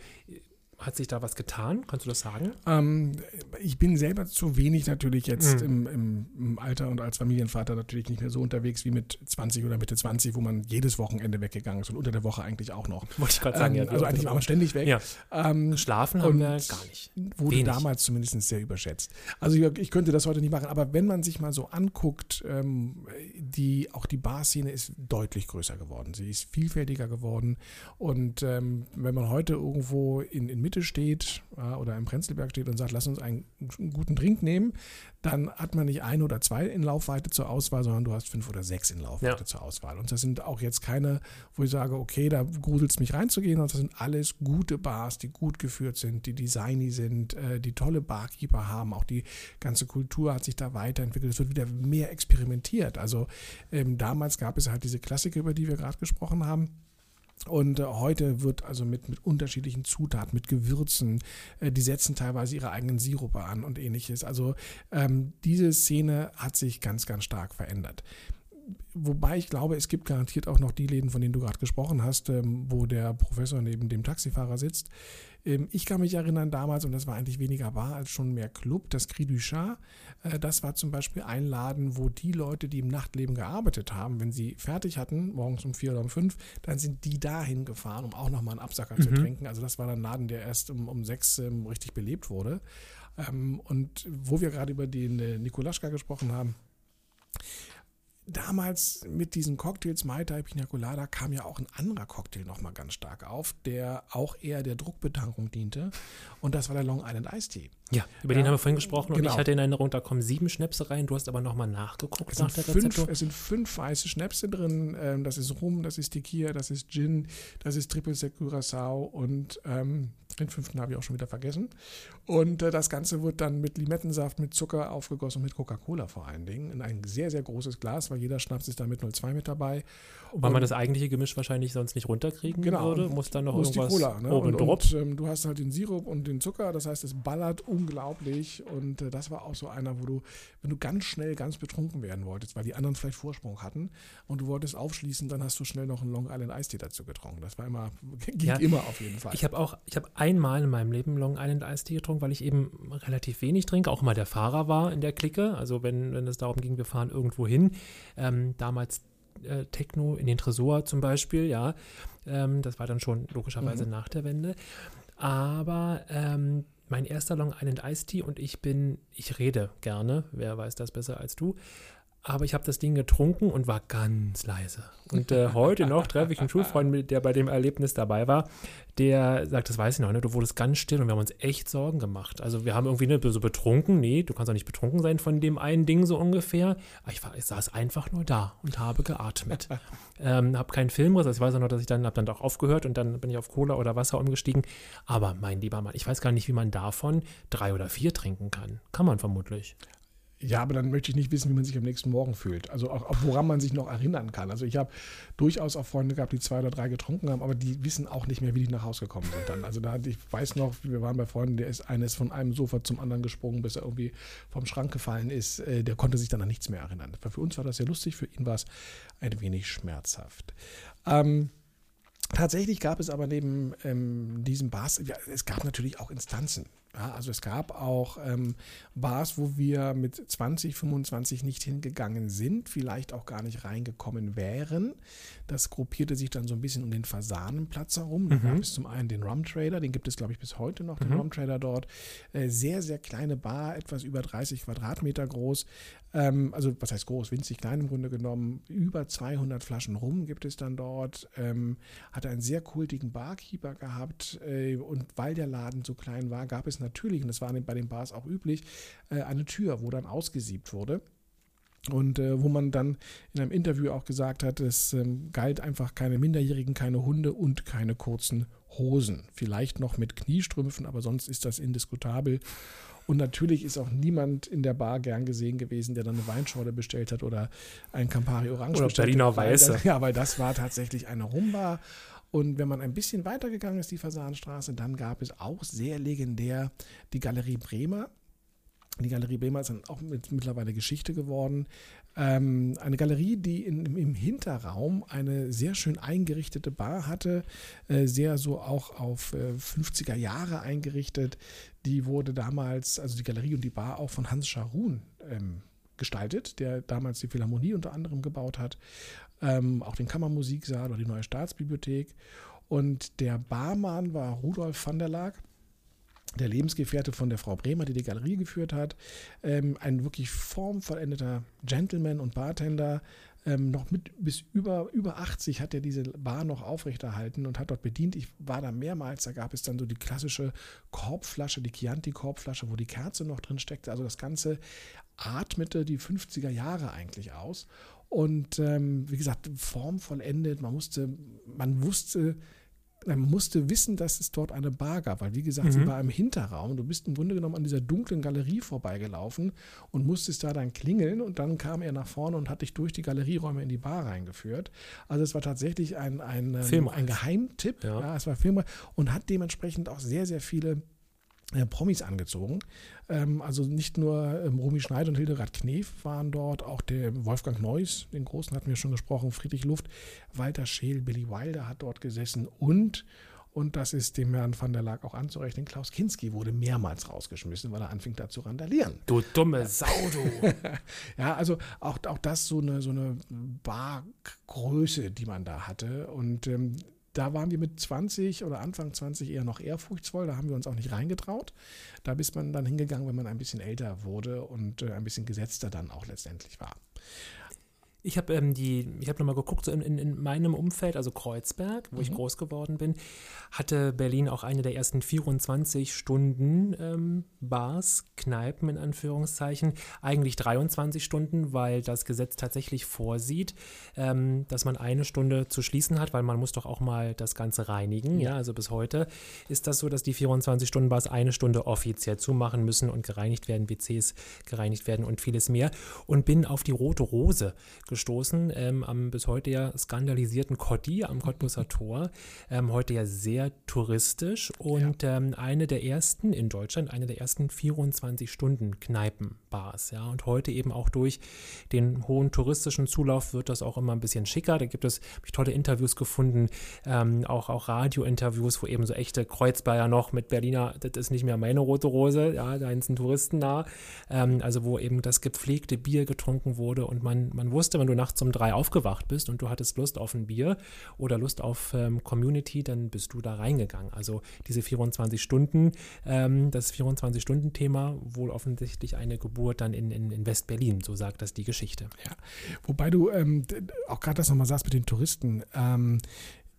Speaker 2: hat sich da was getan? Kannst du das sagen?
Speaker 1: Ähm, ich bin selber zu wenig natürlich jetzt mhm. im, im, im, Alter und als Familienvater natürlich nicht mehr so unterwegs wie mit 20 oder Mitte 20, wo man jedes Wochenende weggegangen ist und unter der Woche eigentlich auch noch.
Speaker 2: Wollte ich gerade sagen, ähm,
Speaker 1: ja. Also eigentlich war man ständig weg.
Speaker 2: Ja. Ähm, Schlafen haben wir gar nicht.
Speaker 1: Wurde Wenig. damals zumindest sehr überschätzt. Also ich, ich, könnte das heute nicht machen, aber wenn man sich mal so anguckt, ähm, die, auch die Barszene ist deutlich größer geworden. Sie ist vielfältiger geworden und ähm, wenn man heute irgendwo in, in Mitte Mitte steht äh, oder im Prenzlberg steht und sagt, lass uns einen, einen guten Drink nehmen, dann hat man nicht ein oder zwei in Laufweite zur Auswahl, sondern du hast fünf oder sechs in Laufweite ja. zur Auswahl. Und das sind auch jetzt keine, wo ich sage, okay, da gruselt es mich reinzugehen, sondern das sind alles gute Bars, die gut geführt sind, die designy sind, äh, die tolle Barkeeper haben. Auch die ganze Kultur hat sich da weiterentwickelt. Es wird wieder mehr experimentiert. Also ähm, damals gab es halt diese Klassiker, über die wir gerade gesprochen haben und äh, heute wird also mit, mit unterschiedlichen Zutaten, mit Gewürzen, äh, die setzen teilweise ihre eigenen Sirupe an und ähnliches. Also ähm, diese Szene hat sich ganz, ganz stark verändert. Wobei ich glaube, es gibt garantiert auch noch die Läden, von denen du gerade gesprochen hast, ähm, wo der Professor neben dem Taxifahrer sitzt. Ähm, ich kann mich erinnern damals, und das war eigentlich weniger Bar als schon mehr Club, das Cri du Chat. Äh, das war zum Beispiel ein Laden, wo die Leute, die im Nachtleben gearbeitet haben, wenn sie fertig hatten, morgens um vier oder um fünf, dann sind die dahin gefahren, um auch nochmal einen Absacker mhm. zu trinken. Also das war dann ein Laden, der erst um, um sechs ähm, richtig belebt wurde. Und wo wir gerade über den äh, Nikolaschka gesprochen haben, damals mit diesen Cocktails Mai Tai Pina Colada kam ja auch ein anderer Cocktail nochmal ganz stark auf, der auch eher der Druckbetankung diente. Und das war der Long Island Iced Tea.
Speaker 2: Ja, über ja, den haben wir vorhin gesprochen
Speaker 1: genau.
Speaker 2: und ich hatte in Erinnerung, da kommen sieben Schnäpse rein. Du hast aber nochmal nachgeguckt
Speaker 1: es nach der fünf, Es sind fünf weiße Schnäpse drin. Ähm, das ist Rum, das ist Tequila, das ist Gin, das ist Triple Sec Curacao und ähm, den fünften habe ich auch schon wieder vergessen. Und äh, das Ganze wird dann mit Limettensaft, mit Zucker aufgegossen und mit Coca-Cola vor allen Dingen in ein sehr, sehr großes Glas, weil jeder Schnaps ist da mit 0,2 mit dabei.
Speaker 2: Weil man das eigentliche Gemisch wahrscheinlich sonst nicht runterkriegen
Speaker 1: genau,
Speaker 2: würde, muss dann noch
Speaker 1: muss
Speaker 2: irgendwas
Speaker 1: die Cola, ne?
Speaker 2: oben
Speaker 1: und, und ähm, Du hast halt den Sirup und den Zucker, das heißt, es ballert unglaublich und äh, das war auch so einer, wo du, wenn du ganz schnell ganz betrunken werden wolltest, weil die anderen vielleicht Vorsprung hatten und du wolltest aufschließen, dann hast du schnell noch einen Long Island Eistee dazu getrunken. Das war immer, [LAUGHS] ging ja, immer auf jeden Fall.
Speaker 2: Ich habe auch, ich habe einmal in meinem Leben Long Island Eistee getrunken, weil ich eben relativ wenig trinke, auch mal der Fahrer war in der Clique, also wenn, wenn es darum ging, wir fahren irgendwo hin, ähm, damals äh, Techno in den Tresor zum Beispiel, ja. Ähm, das war dann schon logischerweise mhm. nach der Wende. Aber ähm, mein erster Long Island Iced Tea und ich bin, ich rede gerne, wer weiß das besser als du. Aber ich habe das Ding getrunken und war ganz leise. Und äh, heute noch treffe ich einen Schulfreund, der bei dem Erlebnis dabei war. Der sagt, das weiß ich noch, ne? du wurdest ganz still und wir haben uns echt Sorgen gemacht. Also wir haben irgendwie ne, so betrunken. Nee, du kannst auch nicht betrunken sein von dem einen Ding so ungefähr. Aber ich, war, ich saß einfach nur da und habe geatmet. [LAUGHS] ähm, habe keinen Filmriss. Also ich weiß auch noch, dass ich dann, habe dann auch aufgehört und dann bin ich auf Cola oder Wasser umgestiegen. Aber mein lieber Mann, ich weiß gar nicht, wie man davon drei oder vier trinken kann. Kann man vermutlich.
Speaker 1: Ja, aber dann möchte ich nicht wissen, wie man sich am nächsten Morgen fühlt. Also auch, auch woran man sich noch erinnern kann. Also ich habe durchaus auch Freunde gehabt, die zwei oder drei getrunken haben, aber die wissen auch nicht mehr, wie die nach Hause gekommen sind dann. Also da ich weiß noch, wir waren bei Freunden, der ist eines von einem Sofa zum anderen gesprungen, bis er irgendwie vom Schrank gefallen ist. Äh, der konnte sich dann an nichts mehr erinnern. Für uns war das sehr lustig, für ihn war es ein wenig schmerzhaft. Ähm, Tatsächlich gab es aber neben ähm, diesen Bars, ja, es gab natürlich auch Instanzen. Ja, also es gab auch ähm, Bars, wo wir mit 20, 25 nicht hingegangen sind, vielleicht auch gar nicht reingekommen wären. Das gruppierte sich dann so ein bisschen um den Fasanenplatz herum. Da mhm. gab es zum einen den Rum Trader, den gibt es, glaube ich, bis heute noch, den mhm. Rum Trader dort. Äh, sehr, sehr kleine Bar, etwas über 30 Quadratmeter groß. Ähm, also, was heißt groß? Winzig klein im Grunde genommen. Über 200 Flaschen Rum gibt es dann dort. Ähm, hatte einen sehr kultigen Barkeeper gehabt. Äh, und weil der Laden so klein war, gab es natürlich, und das war bei den Bars auch üblich, äh, eine Tür, wo dann ausgesiebt wurde. Und äh, wo man dann in einem Interview auch gesagt hat, es ähm, galt einfach keine Minderjährigen, keine Hunde und keine kurzen Hosen. Vielleicht noch mit Kniestrümpfen, aber sonst ist das indiskutabel. Und natürlich ist auch niemand in der Bar gern gesehen gewesen, der dann eine Weinschorle bestellt hat oder ein Campari Orange
Speaker 2: oder
Speaker 1: bestellt
Speaker 2: Berliner Weiße.
Speaker 1: Ja, weil das war tatsächlich eine Rumbar. Und wenn man ein bisschen weitergegangen ist, die Fasanstraße, dann gab es auch sehr legendär die Galerie Bremer. Die Galerie Bremer ist dann auch mit, mittlerweile Geschichte geworden. Ähm, eine Galerie, die in, im Hinterraum eine sehr schön eingerichtete Bar hatte, äh, sehr so auch auf äh, 50er Jahre eingerichtet. Die wurde damals, also die Galerie und die Bar auch von Hans Scharun ähm, gestaltet, der damals die Philharmonie unter anderem gebaut hat ähm, auch den Kammermusiksaal oder die neue Staatsbibliothek. Und der Barmann war Rudolf van der Laak der Lebensgefährte von der Frau Bremer, die die Galerie geführt hat, ähm, ein wirklich formvollendeter Gentleman und Bartender, ähm, noch mit bis über, über 80 hat er diese Bar noch aufrechterhalten und hat dort bedient. Ich war da mehrmals, da gab es dann so die klassische Korbflasche, die Chianti-Korbflasche, wo die Kerze noch drin steckte. Also das Ganze atmete die 50er Jahre eigentlich aus. Und ähm, wie gesagt, formvollendet. Man musste, man wusste, man musste wissen, dass es dort eine Bar gab, weil wie gesagt, mhm. sie war im Hinterraum. Du bist im Grunde genommen an dieser dunklen Galerie vorbeigelaufen und musstest da dann klingeln und dann kam er nach vorne und hat dich durch die Galerieräume in die Bar reingeführt. Also es war tatsächlich ein, ein, ähm, ein Geheimtipp. Ja. ja. es war Film und hat dementsprechend auch sehr, sehr viele Promis angezogen. Ähm, also nicht nur ähm, Romy Schneider und Hildegard Knef waren dort, auch der Wolfgang Neuss, den Großen hatten wir schon gesprochen, Friedrich Luft, Walter Scheel, Billy Wilder hat dort gesessen und und das ist dem Herrn van der Laak auch anzurechnen. Klaus Kinski wurde mehrmals rausgeschmissen, weil er anfing da zu randalieren.
Speaker 2: Du dumme Sau, du. [LAUGHS]
Speaker 1: ja, also auch, auch das so eine, so eine Bargröße, die man da hatte. Und ähm, da waren wir mit 20 oder Anfang 20 eher noch ehrfurchtsvoll. Da haben wir uns auch nicht reingetraut. Da ist man dann hingegangen, wenn man ein bisschen älter wurde und äh, ein bisschen gesetzter dann auch letztendlich war.
Speaker 2: Ich habe ähm, die, ich habe nochmal geguckt, so in, in, in, meinem Umfeld, also Kreuzberg, wo mhm. ich groß geworden bin, hatte Berlin auch eine der ersten 24 Stunden ähm, Bars, Kneipen in Anführungszeichen. Eigentlich 23 Stunden, weil das Gesetz tatsächlich vorsieht, ähm, dass man eine Stunde zu schließen hat, weil man muss doch auch mal das Ganze reinigen. Ja, ja also bis heute ist das so, dass die 24 Stunden Bars eine Stunde offiziell zumachen müssen und gereinigt werden, WCs gereinigt werden und vieles mehr. Und bin auf die Rote Rose gestoßen, ähm, am bis heute ja skandalisierten Cotti am Cottbusser Tor. Ähm, heute ja sehr touristisch und ja. ähm, eine der ersten in Deutschland, eine der ersten 24-Stunden-Kneipenbars. Ja, und heute eben auch durch den hohen touristischen Zulauf wird das auch immer ein bisschen schicker. Da gibt es ich tolle Interviews gefunden, ähm, auch, auch Radio-Interviews, wo eben so echte Kreuzbayer noch mit Berliner, das ist nicht mehr meine rote Rose, ja, da sind Touristen nah. Ähm, also wo eben das gepflegte Bier getrunken wurde und man, man wusste, wenn du nachts um drei aufgewacht bist und du hattest Lust auf ein Bier oder Lust auf ähm, Community, dann bist du da reingegangen. Also diese 24 Stunden, ähm, das 24-Stunden-Thema, wohl offensichtlich eine Geburt dann in, in, in West-Berlin, so sagt das die Geschichte.
Speaker 1: Ja, wobei du ähm, auch gerade das nochmal sagst mit den Touristen. Ähm,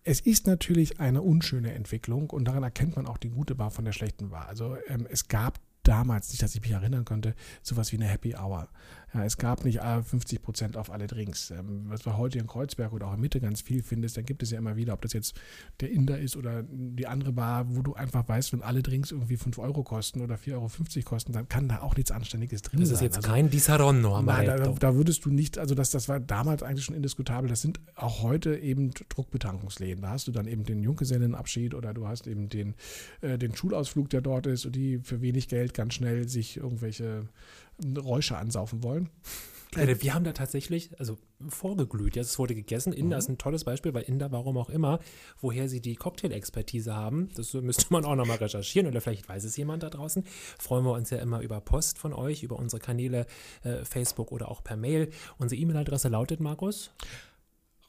Speaker 1: es ist natürlich eine unschöne Entwicklung und daran erkennt man auch die gute Bar von der schlechten Bar. Also ähm, es gab damals, nicht, dass ich mich erinnern könnte, sowas wie eine Happy Hour. Ja, es gab nicht 50 Prozent auf alle Drinks. Ähm, was du heute in Kreuzberg oder auch in Mitte ganz viel findest, da gibt es ja immer wieder, ob das jetzt der Inder ist oder die andere Bar, wo du einfach weißt, wenn alle Drinks irgendwie 5 Euro kosten oder 4,50 Euro kosten, dann kann da auch nichts Anständiges drin sein.
Speaker 2: Das ist jetzt also, kein Di Saronno.
Speaker 1: Nein, da, da, würdest du nicht, also das, das war damals eigentlich schon indiskutabel. Das sind auch heute eben Druckbetankungsläden. Da hast du dann eben den Junggesellenabschied oder du hast eben den, äh, den Schulausflug, der dort ist und die für wenig Geld ganz schnell sich irgendwelche Räusche ansaufen wollen.
Speaker 2: Wir haben da tatsächlich, also vorgeglüht. Ja, es wurde gegessen. Inder mhm. ist ein tolles Beispiel, weil Inder, warum auch immer, woher sie die Cocktail-Expertise haben, das müsste man auch nochmal recherchieren oder vielleicht weiß es jemand da draußen. Freuen wir uns ja immer über Post von euch, über unsere Kanäle äh, Facebook oder auch per Mail. Unsere E-Mail-Adresse lautet, Markus?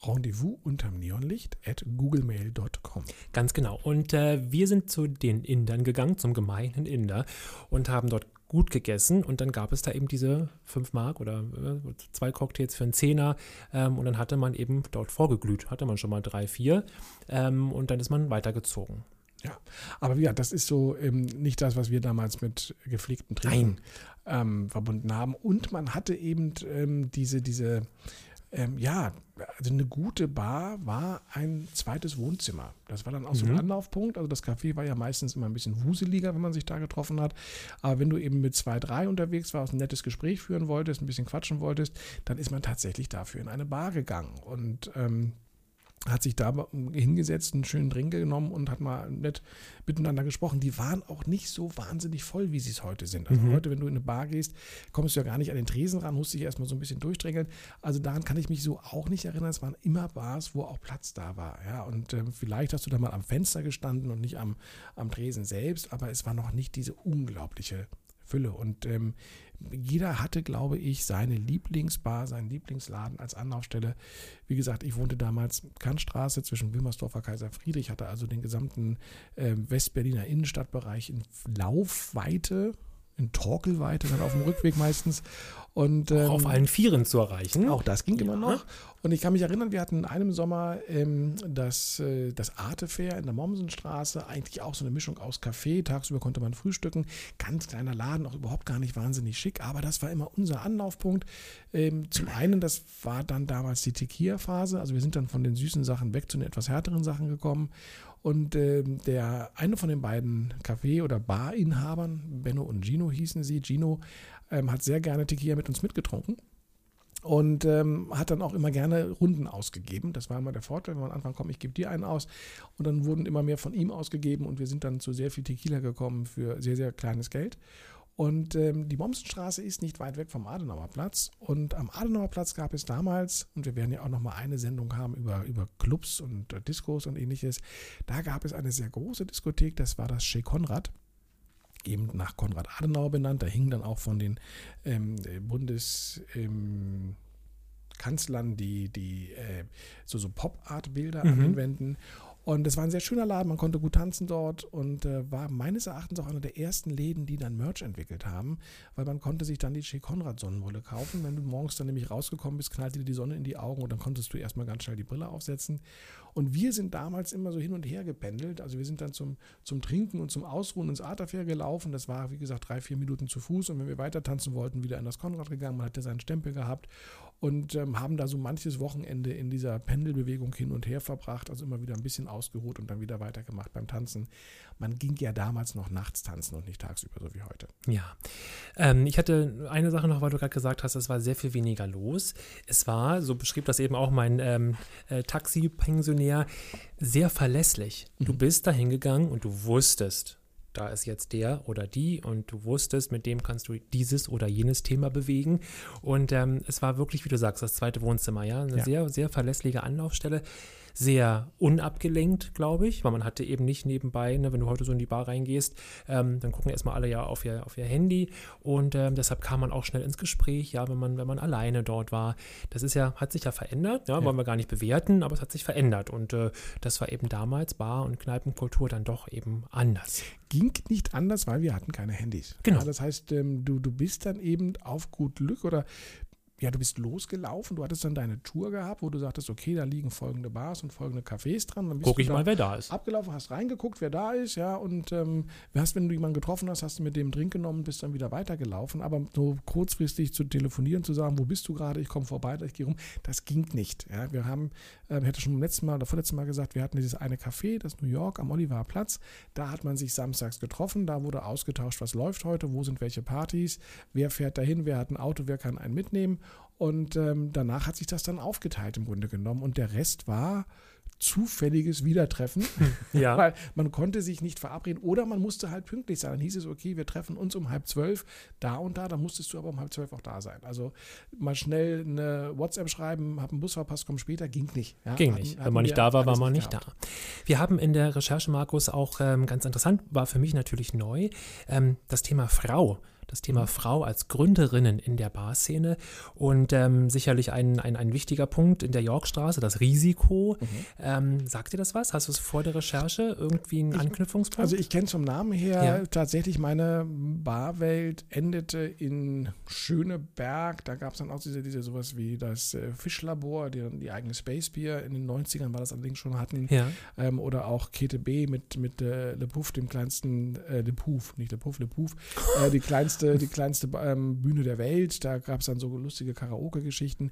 Speaker 1: Rendezvous unterm Neonlicht at googlemail.com.
Speaker 2: Ganz genau. Und äh, wir sind zu den Indern gegangen, zum gemeinen Inder, und haben dort gut gegessen und dann gab es da eben diese 5 Mark oder äh, zwei Cocktails für einen Zehner ähm, und dann hatte man eben dort vorgeglüht, hatte man schon mal drei, vier ähm, und dann ist man weitergezogen.
Speaker 1: Ja, aber ja, das ist so ähm, nicht das, was wir damals mit gepflegten Trinken ähm, verbunden haben. Und man hatte eben ähm, diese, diese ähm, ja, also eine gute Bar war ein zweites Wohnzimmer. Das war dann auch so ein mhm. Anlaufpunkt. Also das Café war ja meistens immer ein bisschen wuseliger, wenn man sich da getroffen hat. Aber wenn du eben mit zwei, drei unterwegs warst, ein nettes Gespräch führen wolltest, ein bisschen quatschen wolltest, dann ist man tatsächlich dafür in eine Bar gegangen. Und ähm, hat sich da hingesetzt, einen schönen Drink genommen und hat mal nett miteinander gesprochen. Die waren auch nicht so wahnsinnig voll, wie sie es heute sind. Also mhm. heute, wenn du in eine Bar gehst, kommst du ja gar nicht an den Tresen ran, musst dich erstmal so ein bisschen durchdrängeln. Also daran kann ich mich so auch nicht erinnern. Es waren immer Bars, wo auch Platz da war. Ja, und äh, vielleicht hast du da mal am Fenster gestanden und nicht am, am Tresen selbst, aber es war noch nicht diese unglaubliche Fülle. Und ähm, jeder hatte, glaube ich, seine Lieblingsbar, seinen Lieblingsladen als Anlaufstelle. Wie gesagt, ich wohnte damals Kantstraße zwischen Wilmersdorfer Kaiser Friedrich, hatte also den gesamten äh, Westberliner Innenstadtbereich in Laufweite in Torkelweite, dann auf dem Rückweg meistens. Und,
Speaker 2: ähm, auf allen Vieren zu erreichen.
Speaker 1: Auch das ging ja. immer noch. Und ich kann mich erinnern, wir hatten in einem Sommer ähm, das, äh, das Arte Fair in der Mommsenstraße, eigentlich auch so eine Mischung aus Café. Tagsüber konnte man frühstücken. Ganz kleiner Laden, auch überhaupt gar nicht wahnsinnig schick, aber das war immer unser Anlaufpunkt. Ähm, zum einen, das war dann damals die Tequila-Phase. Also wir sind dann von den süßen Sachen weg zu den etwas härteren Sachen gekommen. Und äh, der eine von den beiden Café- oder Barinhabern, Benno und Gino hießen sie, Gino ähm, hat sehr gerne Tequila mit uns mitgetrunken und ähm, hat dann auch immer gerne Runden ausgegeben. Das war immer der Vorteil, wenn man am Anfang kommt, ich gebe dir einen aus. Und dann wurden immer mehr von ihm ausgegeben und wir sind dann zu sehr viel Tequila gekommen für sehr, sehr kleines Geld. Und ähm, die Mommsenstraße ist nicht weit weg vom Adenauer Platz. Und am Adenauer Platz gab es damals, und wir werden ja auch nochmal eine Sendung haben über, über Clubs und äh, Diskos und ähnliches, da gab es eine sehr große Diskothek, das war das Chez Konrad eben nach Konrad Adenauer benannt. Da hingen dann auch von den ähm, Bundeskanzlern ähm, die, die äh, so, so Pop-Art-Bilder mhm. an den Wänden. Und es war ein sehr schöner Laden, man konnte gut tanzen dort und äh, war meines Erachtens auch einer der ersten Läden, die dann Merch entwickelt haben, weil man konnte sich dann die Che Konrad Sonnenbrille kaufen. Wenn du morgens dann nämlich rausgekommen bist, knallte dir die Sonne in die Augen und dann konntest du erstmal ganz schnell die Brille aufsetzen. Und wir sind damals immer so hin und her gependelt. Also wir sind dann zum, zum Trinken und zum Ausruhen ins Arterfair gelaufen. Das war, wie gesagt, drei, vier Minuten zu Fuß. Und wenn wir weiter tanzen wollten, wieder in das Konrad gegangen. Man hatte seinen Stempel gehabt und ähm, haben da so manches Wochenende in dieser Pendelbewegung hin und her verbracht. Also immer wieder ein bisschen ausgeruht und dann wieder weitergemacht beim Tanzen. Man ging ja damals noch nachts tanzen und nicht tagsüber, so wie heute.
Speaker 2: Ja. Ähm, ich hatte eine Sache noch, weil du gerade gesagt hast, es war sehr viel weniger los. Es war, so beschrieb das eben auch mein ähm, äh, Taxi-Pensionär, sehr verlässlich. Du
Speaker 1: Mhm.
Speaker 2: bist da hingegangen und du wusstest, da ist jetzt der oder die und du wusstest, mit dem kannst du dieses oder jenes Thema bewegen. Und ähm, es war wirklich, wie du sagst, das zweite Wohnzimmer, ja. Eine
Speaker 1: Ja.
Speaker 2: sehr, sehr verlässliche Anlaufstelle. Sehr unabgelenkt, glaube ich, weil man hatte eben nicht nebenbei, ne, wenn du heute so in die Bar reingehst, ähm, dann gucken erstmal alle ja auf ihr, auf ihr Handy und ähm, deshalb kam man auch schnell ins Gespräch, ja, wenn man, wenn man alleine dort war. Das ist ja, hat sich ja verändert, ja,
Speaker 1: Ja.
Speaker 2: wollen wir gar nicht bewerten, aber es hat sich verändert und äh, das war eben damals Bar- und Kneipenkultur dann doch eben anders.
Speaker 1: Ging nicht anders, weil wir hatten keine Handys.
Speaker 2: Genau.
Speaker 1: Ja, das heißt, ähm, du, du bist dann eben auf gut Glück oder ja, du bist losgelaufen, du hattest dann deine Tour gehabt, wo du sagtest, okay, da liegen folgende Bars und folgende Cafés dran. Dann bist
Speaker 2: Guck
Speaker 1: du
Speaker 2: ich mal, wer da ist.
Speaker 1: abgelaufen, hast reingeguckt, wer da ist, ja, und ähm, hast, wenn du jemanden getroffen hast, hast du mit dem Drink genommen, bist dann wieder weitergelaufen. Aber so kurzfristig zu telefonieren, zu sagen, wo bist du gerade, ich komme vorbei, ich gehe rum, das ging nicht. Ja. Wir haben, ähm, ich hatte schon beim letzten Mal oder vorletzten Mal gesagt, wir hatten dieses eine Café, das New York am Oliver Platz. Da hat man sich samstags getroffen, da wurde ausgetauscht, was läuft heute, wo sind welche Partys, wer fährt dahin, wer hat ein Auto, wer kann einen mitnehmen. Und ähm, danach hat sich das dann aufgeteilt im Grunde genommen. Und der Rest war zufälliges Wiedertreffen, [LAUGHS]
Speaker 2: Ja.
Speaker 1: weil man konnte sich nicht verabreden oder man musste halt pünktlich sein. Dann hieß es, okay, wir treffen uns um halb zwölf da und da, dann musstest du aber um halb zwölf auch da sein. Also mal schnell eine WhatsApp schreiben, hab einen Bus verpasst, komm später, ging nicht. Ja,
Speaker 2: Ging
Speaker 1: hatten-
Speaker 2: nicht. Wenn
Speaker 1: hatten
Speaker 2: man nicht da war, war man nicht
Speaker 1: gehabt.
Speaker 2: da. Wir haben in der Recherche, Markus, auch ähm, ganz interessant, war für mich natürlich neu, ähm, das Thema Frau. Das Thema. Frau als Gründerinnen in der Barszene und ähm, sicherlich ein, ein, ein wichtiger Punkt in der Yorkstraße, das Risiko.
Speaker 1: Mhm.
Speaker 2: Ähm, sagt dir das was? Hast du es vor der Recherche irgendwie einen Anknüpfungspunkt?
Speaker 1: Also ich kenne vom Namen her
Speaker 2: Ja.
Speaker 1: tatsächlich meine Barwelt endete in Schöneberg. Da gab es dann auch diese, diese sowas wie das äh, Fischlabor, die die eigene Space Beer in den 90ern war das allerdings schon hatten.
Speaker 2: ja,
Speaker 1: Ähm, oder auch Kete B mit, mit äh, Le Pouf, dem kleinsten, äh, Le Pouf, nicht Le Pouf, Le Pouf, äh, die [LAUGHS] kleinste, die kleinste ähm, Bühne der Welt. Da gab es dann so lustige Karaoke-Geschichten.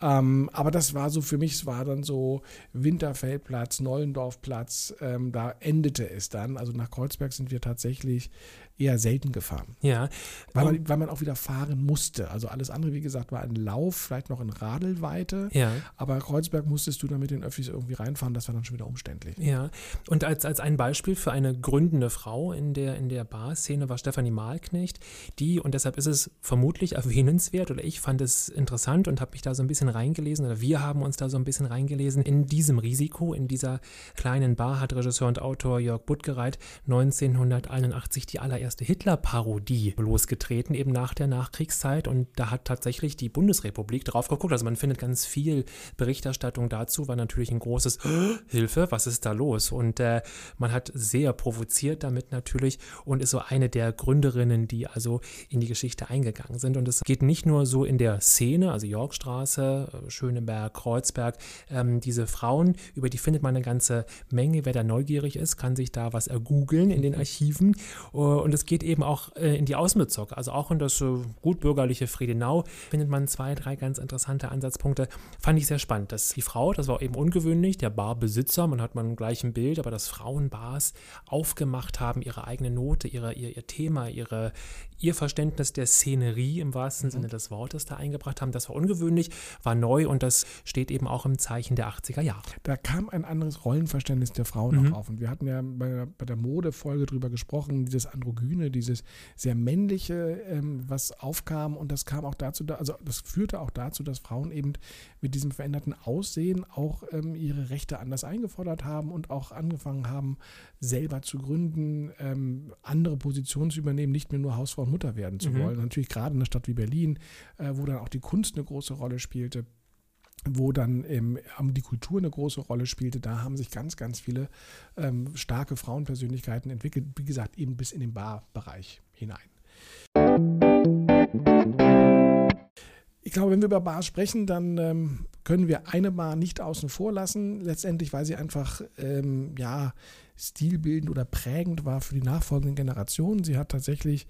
Speaker 1: Ähm, aber das war so für mich, es war dann so Winterfeldplatz, Nollendorfplatz, ähm, da endete es dann. Also nach Kreuzberg sind wir tatsächlich eher selten gefahren.
Speaker 2: ja.
Speaker 1: Weil man, weil man auch wieder fahren musste. Also alles andere, wie gesagt, war ein Lauf, vielleicht noch in Radelweite.
Speaker 2: ja.
Speaker 1: Aber Kreuzberg musstest du dann mit den Öffis irgendwie reinfahren, das war dann schon wieder umständlich.
Speaker 2: Ja, und als, als ein Beispiel für eine gründende Frau in der, in der Barszene war Stefanie Mahlknecht, die, und deshalb ist es vermutlich erwähnenswert, oder ich fand es interessant und habe mich da so ein bisschen reingelesen, oder wir haben uns da so ein bisschen reingelesen, in diesem Risiko, in dieser kleinen Bar hat Regisseur und Autor Jörg Buttgereit 1981 die allererste Hitler-Parodie losgetreten, eben nach der Nachkriegszeit, und da hat tatsächlich die Bundesrepublik drauf geguckt, also man findet ganz viel Berichterstattung dazu, war natürlich ein großes [GASPS] Hilfe, was ist da los? Und äh, man hat sehr provoziert damit natürlich und ist so eine der Gründerinnen, die also in die Geschichte eingegangen sind. Und es geht nicht nur so in der Szene, also Yorkstraße, äh, Schöneberg, Kreuzberg, ähm, diese Frauen, über die findet man eine ganze Menge. Wer da neugierig ist, kann sich da was ergoogeln in den Archiven. Äh, Und es geht eben auch äh, in die Außenbezirke, also auch in das äh, gutbürgerliche Friedenau findet man zwei, drei ganz interessante Ansatzpunkte. Fand ich sehr spannend, dass die Frau, das war eben ungewöhnlich, der Barbesitzer, man hat man gleich ein Bild, aber dass Frauenbars aufgemacht haben, ihre eigene Note, ihre, ihr, ihr Thema, ihre, ihr Verständnis der Szenerie im wahrsten Sinne des Wortes da eingebracht haben. Das war ungewöhnlich, war neu und das steht eben auch im Zeichen der 80er Jahre.
Speaker 1: Da kam ein anderes Rollenverständnis der Frauen
Speaker 2: Mhm.
Speaker 1: auch auf. Und wir hatten ja bei, der- bei der Modefolge drüber gesprochen, dieses Androgyne, dieses sehr männliche, ähm, was aufkam. Und das kam auch dazu, da, also das führte auch dazu, dass Frauen eben mit diesem veränderten Aussehen auch ähm, ihre Rechte anders eingefordert haben und auch angefangen haben, selber zu gründen, ähm, andere Positionen zu übernehmen, nicht mehr nur Hausfrau und Mutter werden zu
Speaker 2: Mhm.
Speaker 1: wollen. Natürlich gerade in einer Stadt wie Berlin, äh, wo dann auch die Kunst eine große Rolle spielte. wo dann ähm, die Kultur eine große Rolle spielte. Da haben sich ganz, ganz viele ähm, starke Frauenpersönlichkeiten entwickelt, wie gesagt, eben bis in den Barbereich hinein. Ich glaube, wenn wir über Bars sprechen, dann ähm, können wir eine Bar nicht außen vor lassen. Letztendlich, weil sie einfach ähm, ja, stilbildend oder prägend war für die nachfolgenden Generationen. Sie hat tatsächlich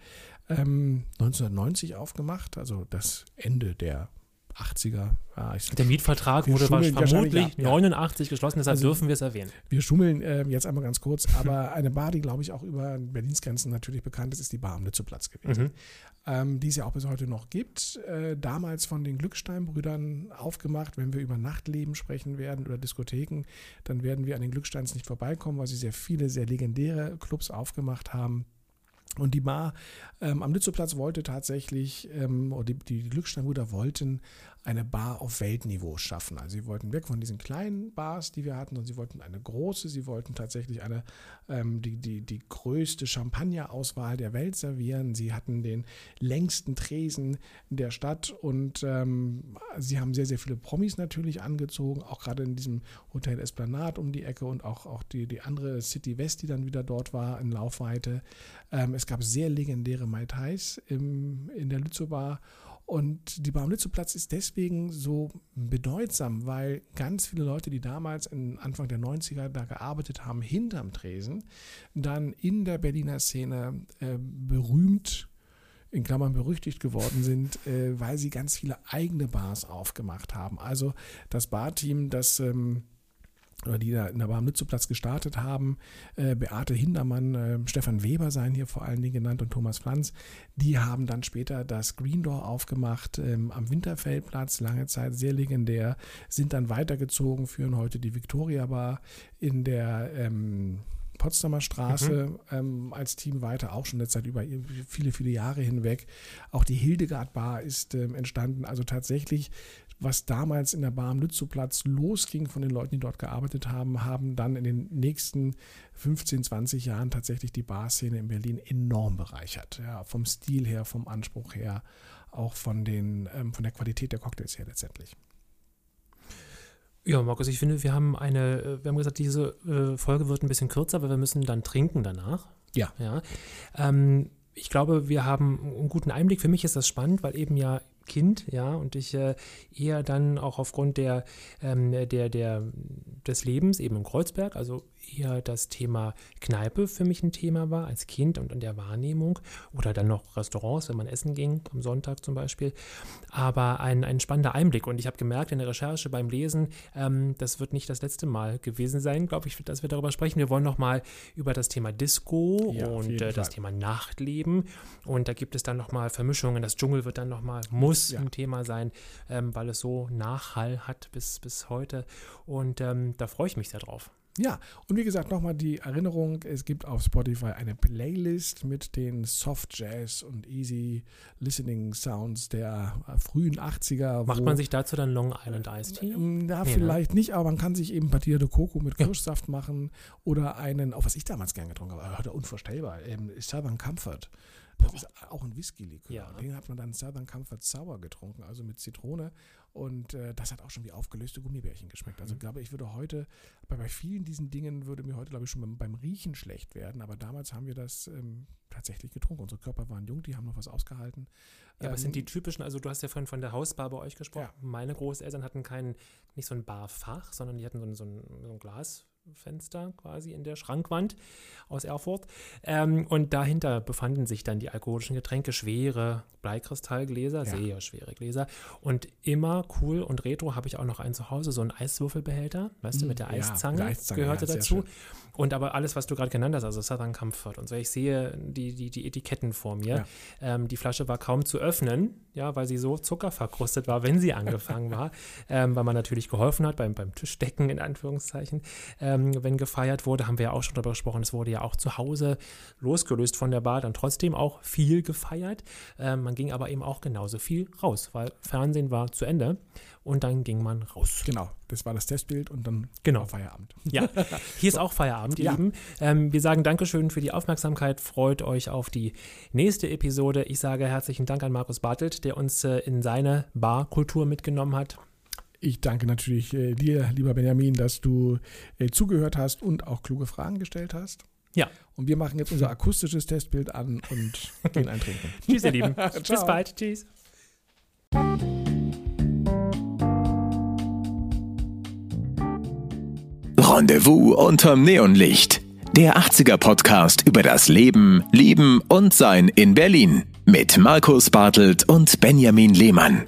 Speaker 1: ähm, 1990 aufgemacht, also das Ende der 80er.
Speaker 2: Ja, der Mietvertrag wurde vermutlich ja, 89 geschlossen, deshalb also, dürfen wir es erwähnen.
Speaker 1: Wir schummeln äh, jetzt einmal ganz kurz, [LAUGHS] aber eine Bar, die glaube ich auch über Berlins Grenzen natürlich bekannt ist, ist die Bar am Lützeplatz gewesen. Mhm. Ähm, die es ja auch bis heute noch gibt. Äh, damals von den Glückstein-Brüdern aufgemacht. Wenn wir über Nachtleben sprechen werden oder Diskotheken, dann werden wir an den Glücksteins nicht vorbeikommen, weil sie sehr viele, sehr legendäre Clubs aufgemacht haben. Und die Bar ähm, am Lützowplatz wollte tatsächlich, ähm, oder die, die Glücksteinbrüder wollten eine Bar auf Weltniveau schaffen. Also sie wollten weg von diesen kleinen Bars, die wir hatten, sondern sie wollten eine große, sie wollten tatsächlich eine, ähm, die, die, die größte Champagner-Auswahl der Welt servieren. Sie hatten den längsten Tresen der Stadt und ähm, sie haben sehr, sehr viele Promis natürlich angezogen, auch gerade in diesem Hotel Esplanade um die Ecke und auch, auch die, die andere City West, die dann wieder dort war in Laufweite. Ähm, es gab sehr legendäre Mai Tais im, in der Lützow Bar und die Baumlitzow-Platz ist deswegen so bedeutsam, weil ganz viele Leute, die damals Anfang der 90er da gearbeitet haben, hinterm Tresen, dann in der Berliner Szene äh, berühmt in Klammern berüchtigt geworden sind, äh, weil sie ganz viele eigene Bars aufgemacht haben. Also das Barteam, das ähm, oder die da in der Barmnitzowplatz gestartet haben, äh, Beate Hindermann, äh, Stefan Weber seien hier vor allen Dingen genannt und Thomas Pflanz, die haben dann später das Green Door aufgemacht ähm, am Winterfeldplatz, lange Zeit sehr legendär, sind dann weitergezogen, führen heute die Victoria Bar in der ähm, Potsdamer Straße mhm. ähm, als Team weiter, auch schon seit über viele, viele Jahre hinweg. Auch die Hildegard Bar ist ähm, entstanden. Also tatsächlich was damals in der Bar am Lützowplatz losging von den Leuten, die dort gearbeitet haben, haben dann in den nächsten 15, 20 Jahren tatsächlich die Barszene in Berlin enorm bereichert. Ja, vom Stil her, vom Anspruch her, auch von, den, ähm, von der Qualität der Cocktails her letztendlich.
Speaker 2: Ja, Markus, ich finde, wir haben eine, äh, wir haben gesagt, diese äh, Folge wird ein bisschen kürzer, weil wir müssen dann trinken danach.
Speaker 1: Ja.
Speaker 2: ja. Ähm, ich glaube, wir haben einen guten Einblick. Für mich ist das spannend, weil eben ja Kind, ja, und ich äh, eher dann auch aufgrund der, ähm, der, der, des Lebens eben in Kreuzberg, also eher das Thema Kneipe für mich ein Thema war als Kind und in der Wahrnehmung oder dann noch Restaurants, wenn man essen ging, am Sonntag zum Beispiel. Aber ein, ein spannender Einblick und ich habe gemerkt in der Recherche beim Lesen, ähm, das wird nicht das letzte Mal gewesen sein, glaube ich, dass wir darüber sprechen. Wir wollen nochmal über das Thema Disco ja, und äh, das Thema Nachtleben und da gibt es dann nochmal Vermischungen. Das Dschungel wird dann nochmal, muss ja. ein Thema sein, ähm, weil es so Nachhall hat bis, bis heute und ähm, da freue ich mich sehr drauf.
Speaker 1: Ja, und wie gesagt, nochmal die Erinnerung, es gibt auf Spotify eine Playlist mit den Soft Jazz und Easy Listening Sounds der frühen 80er.
Speaker 2: Macht man sich dazu dann Long Island Iced Tea?
Speaker 1: Ähm, ja, nee, vielleicht ne? nicht, aber man kann sich eben de Coco mit Kirschsaft ja. machen oder einen, auch was ich damals gern getrunken habe, heute unvorstellbar, ähm, Southern Comfort. Das ist auch ein Whisky-Likör. Ja. Den hat man dann Southern Comfort Sour getrunken, also mit Zitrone und äh, das hat auch schon wie aufgelöste Gummibärchen geschmeckt. Also mhm. glaube ich würde heute, bei, bei vielen diesen Dingen würde mir heute, glaube ich, schon beim, beim Riechen schlecht werden. Aber damals haben wir das ähm, tatsächlich getrunken. Unsere Körper waren jung, die haben noch was ausgehalten.
Speaker 2: Ja, ähm, was sind die typischen, also du hast ja vorhin von der Hausbar bei euch gesprochen. Ja. Meine Großeltern hatten kein, nicht so ein Barfach, sondern die hatten so ein, so ein, so ein Glas. Fenster quasi in der Schrankwand aus Erfurt. Ähm, und dahinter befanden sich dann die alkoholischen Getränke, schwere Bleikristallgläser, ja. sehr schwere Gläser. Und immer cool und retro habe ich auch noch einen zu Hause, so einen Eiswürfelbehälter, weißt du, mit der Eiszange, ja, Eiszange gehörte ja, dazu. Und aber alles, was du gerade genannt hast, also Southern Comfort und so, ich sehe die, die, die Etiketten vor mir. Ähm, die Flasche war kaum zu öffnen, ja, weil sie so zuckerverkrustet war, wenn sie angefangen war, [LAUGHS] ähm, weil man natürlich geholfen hat beim, beim Tischdecken in Anführungszeichen. Ähm, wenn gefeiert wurde, haben wir ja auch schon darüber gesprochen, es wurde ja auch zu Hause losgelöst von der Bar, dann trotzdem auch viel gefeiert. Ähm, man ging aber eben auch genauso viel raus, weil Fernsehen war zu Ende und dann ging man raus.
Speaker 1: Genau, das war das Testbild und dann
Speaker 2: genau.
Speaker 1: Feierabend.
Speaker 2: Ja, [LAUGHS] hier ist auch Feierabend, ihr ja. Lieben. Ähm, wir sagen Dankeschön für die Aufmerksamkeit, freut euch auf die nächste Episode. Ich sage herzlichen Dank an Markus Bartelt, der uns äh, in seine Barkultur mitgenommen hat.
Speaker 1: Ich danke natürlich äh, dir, lieber Benjamin, dass du äh, zugehört hast und auch kluge Fragen gestellt hast.
Speaker 2: Ja.
Speaker 1: Und wir machen jetzt unser akustisches Testbild an und [LAUGHS] gehen eintrinken.
Speaker 2: Tschüss, ihr Lieben. [LAUGHS] Bis bald. Tschüss.
Speaker 3: Rendezvous unterm Neonlicht. Der 80er Podcast über das Leben, Lieben und Sein in Berlin. Mit Markus Bartelt und Benjamin Lehmann.